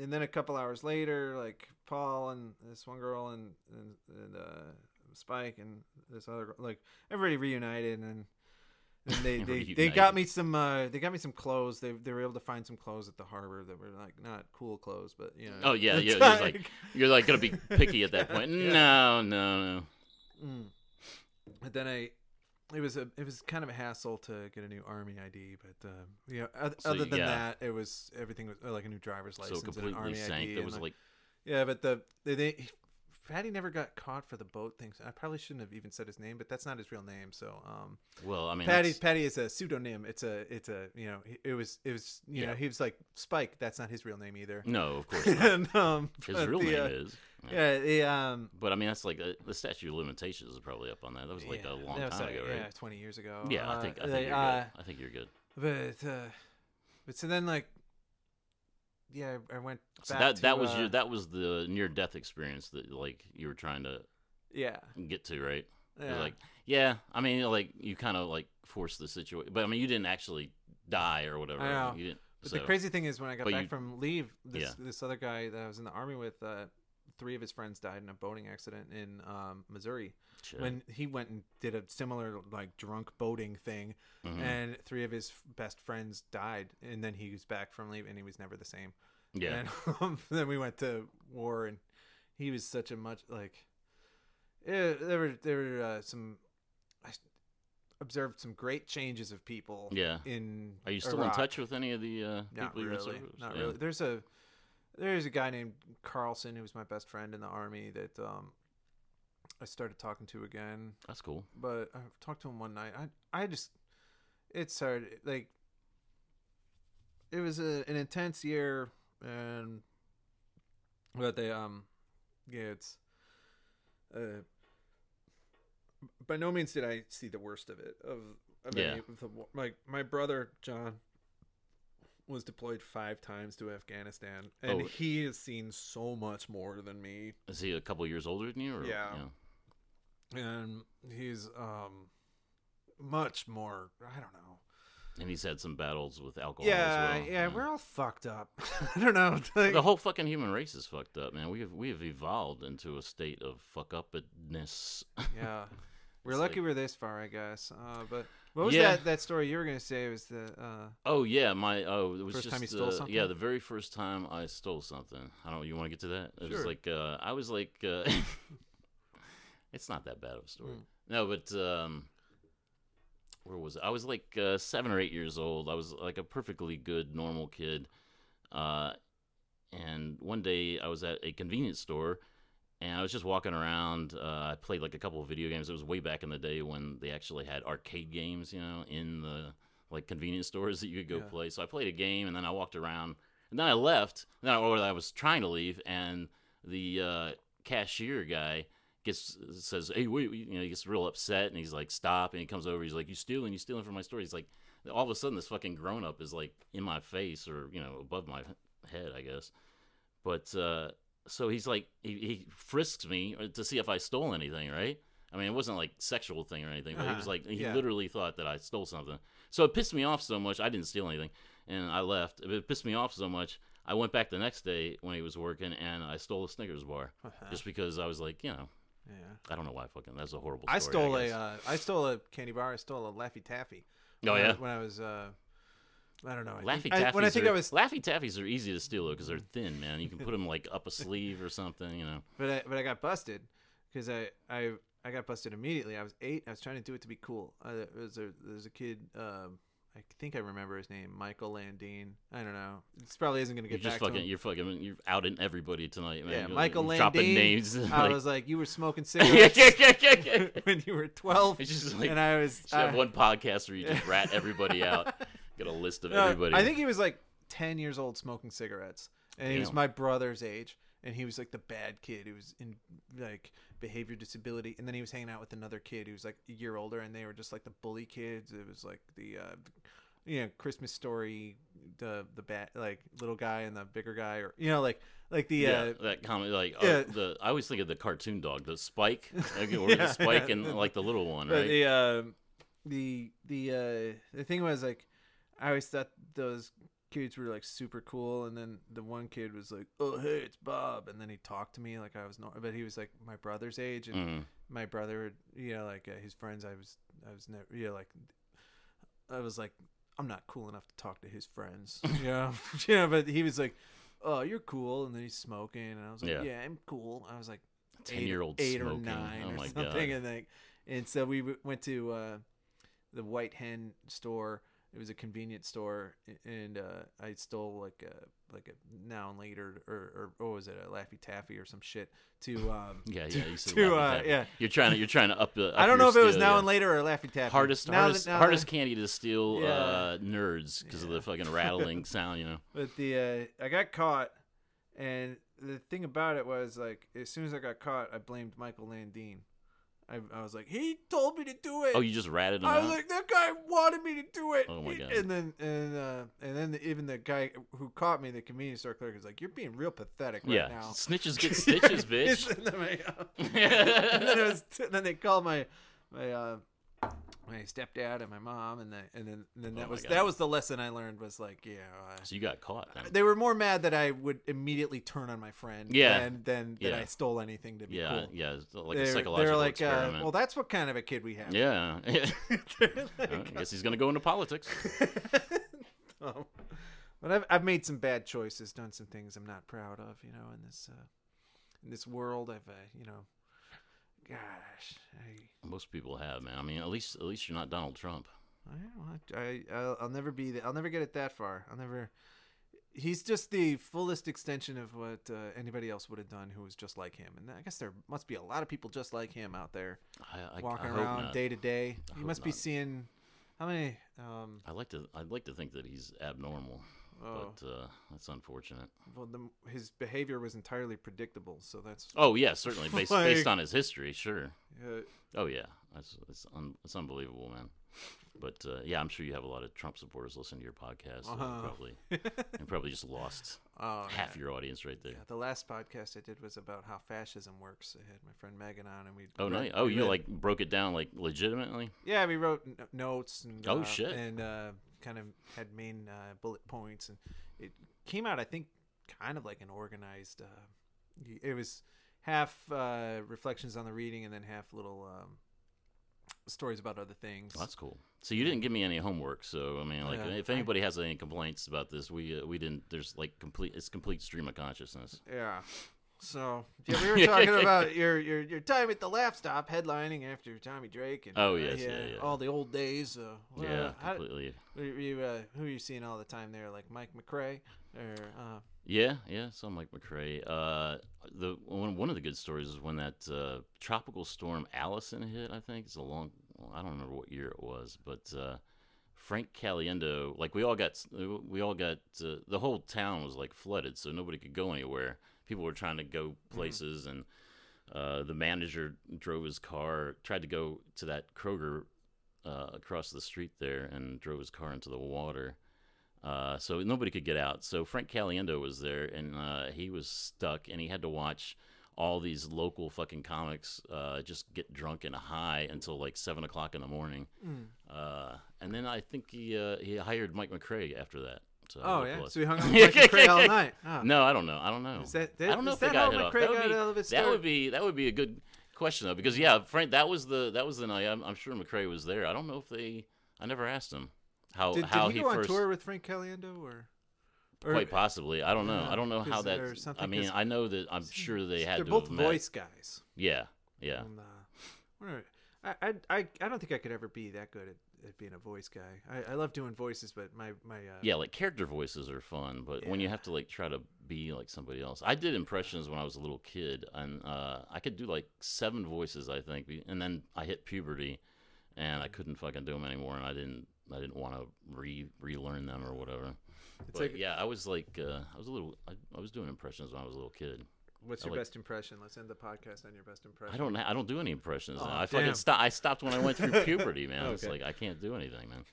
and then a couple hours later like paul and this one girl and and, and uh spike and this other girl, like everybody reunited and and they they, they got me some uh they got me some clothes they they were able to find some clothes at the harbor that were like not cool clothes but you know Oh yeah, yeah. You're like you're like gonna be picky at that point. Yeah. No, no, no. Mm. But then I, it was a it was kind of a hassle to get a new army ID, but uh, you know, oth- So, other than yeah. that, it was everything was uh, like a new driver's So license and an army sank. ID. And, was like yeah, but the they, they Patty never got caught for the boat things. I probably shouldn't have even said his name, but that's not his real name. So um, well, I mean, Patty that's- Patty is a pseudonym. It's a it's a you know it was it was you Yeah. know he was like Spike. That's not his real name either. no, of course not. and um, His real the, name uh, is. yeah the um But I mean, that's like uh the statute of limitations is probably up on that. That was like yeah, a long time like, ago, Yeah, right? twenty years ago. Yeah, I Uh, think I think you're uh, good. I think you're good. But uh, but so then like yeah, I went So that to, that was uh, your that was the near death experience that like you were trying to yeah get to, right? Yeah like, yeah, I mean, like you kind of like forced the situation, but I mean, you didn't actually die or whatever. I know. You didn't. But so, the crazy thing is when I got But back you- from leave, this Yeah. this other guy that I was in the army with, uh, three of his friends died in a boating accident in um, Missouri. shit. When he went and did a similar like drunk boating thing, Mhm. and three of his f- best friends died, and then he was back from leave, and he was never the same. yeah, And um, then we went to war, and he was such a much like. eh, there were there were uh, some. I, observed some great changes of people. yeah. In Are you still Iraq. in touch with any of the uh, people Not you went really. with? Not Yeah. really. There's a there's a guy named Carlson who was my best friend in the army that um I started talking to again That's cool. but I talked to him one night. I I just it's hard. Like it was a, an intense year, and but they um yeah it's uh by no means did I see the worst of it of of Yeah. any of the my brother John was deployed five times to Afghanistan, and Oh. he has seen so much more than me Is he a couple years older than you? Or, Yeah. and he's um much more i don't know And he's had some battles with alcohol yeah as well. yeah we're all fucked up i don't know like, the whole fucking human race is fucked up, man. We have we have evolved into a state of fuck upness. yeah we're It's lucky like- we're this far i guess uh but what was Yeah. that that story you were gonna say It was the uh Oh yeah, my oh it was First just time you stole uh, something? yeah the very first time I stole something. I don't. You want to get to that? It was Sure. like uh, I was like, uh, it's not that bad of a story. Mm. No, but um, where was it? I was like uh, seven or eight years old. I was like a perfectly good normal kid, uh, and one day I was at a convenience store. And I was just walking around. Uh, I played like a couple of video games. It was way back in the day when they actually had arcade games, you know, in the like convenience stores that you could go Yeah. play. So I played a game, and then I walked around, and then I left. And then I, or I was trying to leave, and the uh, cashier guy gets says, "Hey, wait!" You know, he gets real upset, and he's like, "Stop!" And he comes over. He's like, "You stealing? You stealing from my store?" He's like, all of a sudden, this fucking grown up is like in my face, or you know, above my head, I guess. But uh, so he's like, he, he frisks me uh, to see if I stole anything, right? I mean, it wasn't like sexual thing or anything, but he was Uh-huh, like, he yeah. literally thought that I stole something. So it pissed me off so much. I didn't steal anything, and I left. But it pissed me off so much. I went back the next day when he was working, and I stole a Snickers bar just because I was like, you know, yeah I don't know why. Fucking, that's a horrible. Story, i stole I a uh, i stole a candy bar i stole a laffy taffy Oh when I- yeah. when i was uh I don't know. I Laffy think, I, Taffies. when I think are, I was, Laffy Taffies are easy to steal though because they're thin, man. You can put them like up a sleeve or something, you know. but I, but I got busted because I, I I got busted immediately. I was eight. I was trying to do it to be cool. Uh, there was a there's a kid. Um, I think I remember his name, Michael Landine. I don't know. This probably isn't gonna You're get just back to fucking, him. you're fucking, you're outing everybody tonight, man. Yeah, You're, Michael you're dropping Landine. names. I like, was like, you were smoking cigarettes when you were twelve, It's just like and I was. should have one podcast where you just rat everybody out. Get a list of No, everybody. I think he was like ten years old smoking cigarettes, and he was my brother's age, and he was like the bad kid who was in like behavior disability, and then he was hanging out with another kid who was like a year older, and they were just like the bully kids. It was like the. Uh, you know, Christmas story, the the bad like little guy and the bigger guy, or you know, like like the yeah, uh, that comment, like yeah. uh, the I always think of the cartoon dog, the Spike, like, or Yeah, the Spike and like the little one, But right? the um the the uh the thing was like I always thought those kids were like super cool and then the one kid was like oh hey it's bob and then he talked to me like i was not but he was like my brother's age and Mhm. my brother you know like uh, his friends i was i was never you know like i was like i'm not cool enough to talk to his friends you know you know but he was like oh you're cool and then he's smoking and i was like Yeah. yeah, i'm cool i was like ten year old, eight or smoking. nine oh or my something, god. and like, and so we w- went to uh, the White Hen store. It was a convenience store, and uh, I stole like a like a now and later, or, or what was it, a Laffy Taffy or some shit to um Yeah, yeah. you said to, uh, yeah you're trying to you're trying to up the. I don't know if it was steal, now yeah. and later or Laffy Taffy. hardest Now hardest that- now hardest that- candy to steal Yeah. uh, nerds because of the fucking rattling sound, you know. But the uh, I got caught, and the thing about it was like as soon as I got caught, I blamed Michael Landine. I, I was like, he told me to do it. Oh, you just ratted them I was out. like, that guy wanted me to do it. Oh my He- God. And then and uh, and then even the guy who caught me, the convenience store clerk, was like, "You're being real pathetic right yeah, now." snitches get stitches, bitch. and then, my, uh, and then, it was, then they called my my uh, my stepdad and my mom, and, the, and then and then Oh that my was God. that was the lesson I learned was like, yeah. Uh, so you got caught. Then. they were more mad that I would immediately turn on my friend Yeah. than than that I stole anything to be Yeah, cool. yeah, like they're, a psychological they're like, uh, well, that's what kind of a kid we have. yeah, They're I guess he's gonna go into politics. oh. But I've I've made some bad choices, done some things I'm not proud of, you know, in this uh, in this world. I've uh, you know, gosh, I Most people have, man. I mean, at least at least you're not Donald Trump. I, I, I'll, I'll never be the, I'll never get it that far. I'll never. He's just the fullest extension of what uh, anybody else would have done who was just like him, and I guess there must be a lot of people just like him out there I, I, walking I hope around not. day to day. I You hope must be not. seeing how many. Um, I like to I'd like to think that he's abnormal, oh, but uh, that's unfortunate. well, the, his behavior was entirely predictable, so that's Oh yeah, certainly based Like- based on his history, sure. uh, Oh yeah, that's it's un, it's unbelievable, man. But uh, yeah, I'm sure you have a lot of Trump supporters listening to your podcast, Uh-huh. probably and probably just lost oh, half yeah. your audience right there. Yeah, the last podcast I did was about how fascism works. I had my friend Megan on, and we. Oh nice. Oh, you read- like broke it down like legitimately? Yeah, we wrote n- notes and. Oh, uh, shit. And uh, kind of had main uh, bullet points, and it came out. I think kind of like an organized. Uh, it was half uh, reflections on the reading, and then half little um, stories about other things. Well, that's cool. So you didn't give me any homework. So I mean, like, Yeah, if I- anybody has any complaints about this, we uh, we didn't. There's like complete. It's complete stream of consciousness. Yeah. So yeah, we were talking about your your your time at the Laff Stop headlining after Tommy Drake and Oh, uh, yes, yeah, yeah. all the old days. Uh, well, yeah, how- completely. were you, uh, who are you seeing all the time there? Like Mike McRae or uh, Yeah, yeah. So Mike McRae. Uh, the one one of the good stories is when that uh, tropical storm Allison hit. I think it's a long. I don't remember what year it was, but uh, Frank Caliendo. Like we all got we all got uh, the whole town was like flooded, so nobody could go anywhere. People were trying to go places, and uh, the manager drove his car, tried to go to that Kroger uh, across the street there, and drove his car into the water. Uh, so nobody could get out. So Frank Caliendo was there, and uh, he was stuck, and he had to watch all these local fucking comics uh, just get drunk and high until like seven o'clock in the morning. Mm. Uh, and then I think he uh, he hired Mike McRae after that. So oh yeah, so we hung out with Mike McRae all night. Oh. No, I don't know. I don't know. Is that, I don't know if they that got how hit off. That would got be- out of his That would be that would be a good question though, because yeah, Frank, that was the that was the night. I'm, I'm sure McRae was there. I don't know if they. I never asked him. how Did, how did he he go on first tour with Frank Caliendo or? or quite possibly. I don't know. Yeah, I don't know how that. I mean, I know that I'm sure they had They're to both have met. voice guys. Yeah, yeah. And, uh. I, I, I don't think I could ever be that good at, at being a voice guy. I, I love doing voices, but my my uh, Yeah, like character voices are fun, but when you have to like try to be like somebody else, I did impressions when I was a little kid, and uh, I could do like seven voices, I think, and then I hit puberty, and I couldn't fucking do them anymore, and I didn't, I didn't want to re relearn them or whatever. It's But like, yeah, I was like, uh, I was a little, I, I was doing impressions when I was a little kid. What's your like- best impression? Let's end the podcast on your best impression. I don't, I don't do any impressions now. I fucking stopped. I stopped when I went through puberty, man. It's like I can't do anything, man.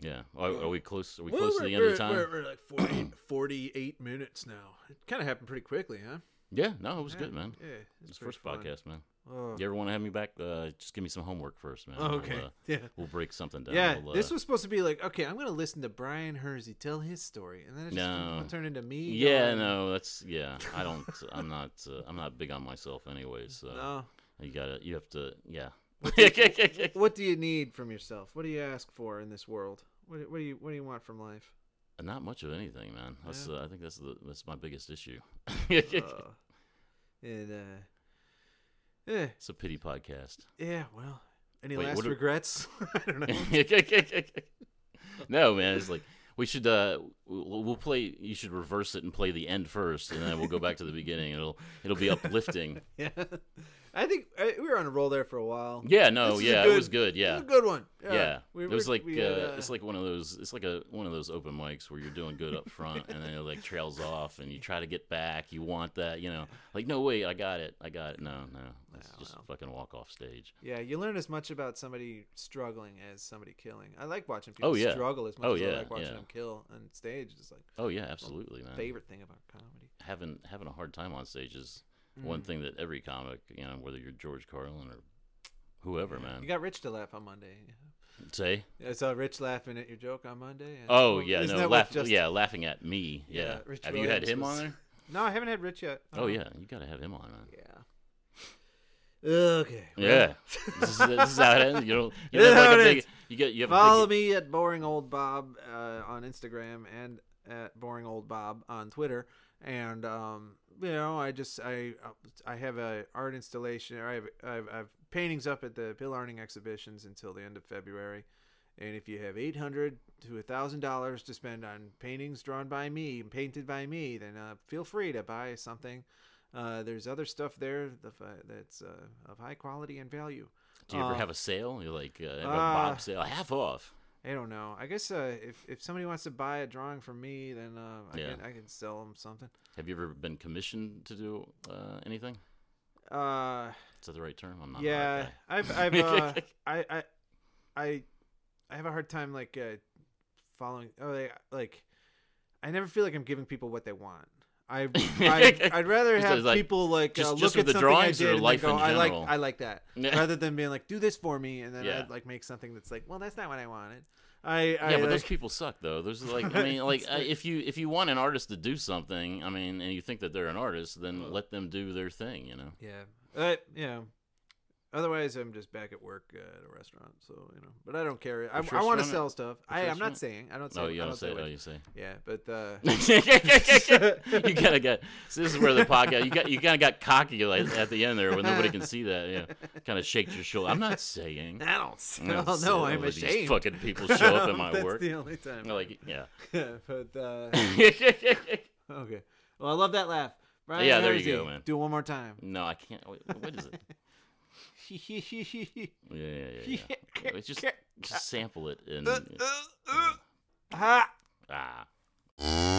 Yeah. Are, are we close? Are we Well, close to the end of the time? We're, we're like 40, 48 minutes now. It kind of happened pretty quickly, huh? Yeah. No, it was Yeah, good, man. Yeah, It's it's first fun. podcast, man. Oh. You ever want to have me back? Uh, just give me some homework first, man. Oh, We'll, okay. uh, yeah. we'll break something down. Yeah, We'll, uh, this was supposed to be like, okay, I'm going to listen to Brian Hurzie tell his story, and then it just No. turned into me. Yeah, going, no, that's yeah. I don't. I'm not. Uh, I'm not big on myself, anyways. So No. you gotta. You have to. Yeah. What do you need from yourself? What do you ask for in this world? What, what do you What do you want from life? not much of anything, man. That's. Uh, I think that's the. That's my biggest issue. Uh, and yeah, it's a pity podcast. yeah. Well, any Wait, last are- regrets? I don't know. no, man. It's like we should. Uh, we'll, we'll play. You should reverse it and play the end first, and then we'll go back to the beginning. It'll. It'll be uplifting. Yeah, I think I, we were on a roll there for a while. Yeah. No. This is a Yeah. good- it was good. It Yeah. was a good one. Yeah, we it was like had, uh, it's like one of those. It's like a one of those open mics where you're doing good up front, and then it like trails off, and you try to get back. You want that, you know? Like, no, wait, I got it, I got it. No, no, let's Yeah, just fucking walk off stage. Yeah, you learn as much about somebody struggling as somebody killing. I like watching people Oh, yeah. struggle as much Oh, as yeah, I like watching yeah. them kill on stage. It's like Oh yeah, absolutely, man. favorite thing about comedy. Having having a hard time on stage is one Mm. thing that every comic, you know, whether you're George Carlin or whoever, man, You got Rich to laugh on Monday. say. I saw Rich laughing at your joke on Monday. Oh yeah, no, laugh, just- yeah, laughing at me. Yeah. Yeah, Rich Have you had him was- on there? No, I haven't had Rich yet. Oh Uh, yeah, you gotta have him on, man. Yeah. Okay. well, Yeah, this, is, this is how it ends. You don't. You is like how a it big. You get. You have Follow me at Boring Old Bob uh, on Instagram and at Boring Old Bob on Twitter. And um, you know, I just I I have a art installation. Or I have I have, I have paintings up at the Bill Arning exhibitions until the end of February. And if you have eight hundred to thousand dollars to spend on paintings drawn by me and painted by me, then uh, feel free to buy something. Uh, there's other stuff there that's uh, of high quality and value. Do you ever Uh, have a sale? You're like uh, a uh, Bob sale, half off. I don't know. I guess uh, if if somebody wants to buy a drawing from me, then uh, I Yeah. can I can sell them something. Have you ever been commissioned to do uh, anything? Uh, Is that the right term? I'm not. yeah, I've I've uh, I I I I have a hard time like uh, following. Oh, like, like I never feel like I'm giving people what they want. I I'd, I'd rather have like, people like just- uh, look with at the something I drawings or did and go, in I like? I like that Yeah. rather than being like do this for me and then Yeah. I'd like make something that's like well that's not what I wanted. I, I yeah, but those people suck though. Those like I mean, like if you if you want an artist to do something, I mean, and you think that they're an artist, then let them do their thing. You know. Yeah. Uh, know. Otherwise, I'm just back at work uh, at a restaurant, so you know. But I don't care. I, I want to sell stuff. I, I'm not saying. I don't say. Oh, you I don't say. what- Oh, you say. Yeah, but uh, you kind of got. So this is where the podcast. You got. You kind of got cocky like at the end there, where nobody can see that. Yeah. Kind of shakes your shoulder. I'm not saying. I don't. Say, I'm not no, I'm let these ashamed. fucking people show up at my That's work. the only time. You're like, yeah. but uh, okay. Well, I love that laugh. Brian Yeah, there you go, man. Do it one more time. no, I can't. Wait, what is it? Yeah, yeah, yeah. yeah. It's just, just sample it and uh, uh, ha! Uh. ah. ah.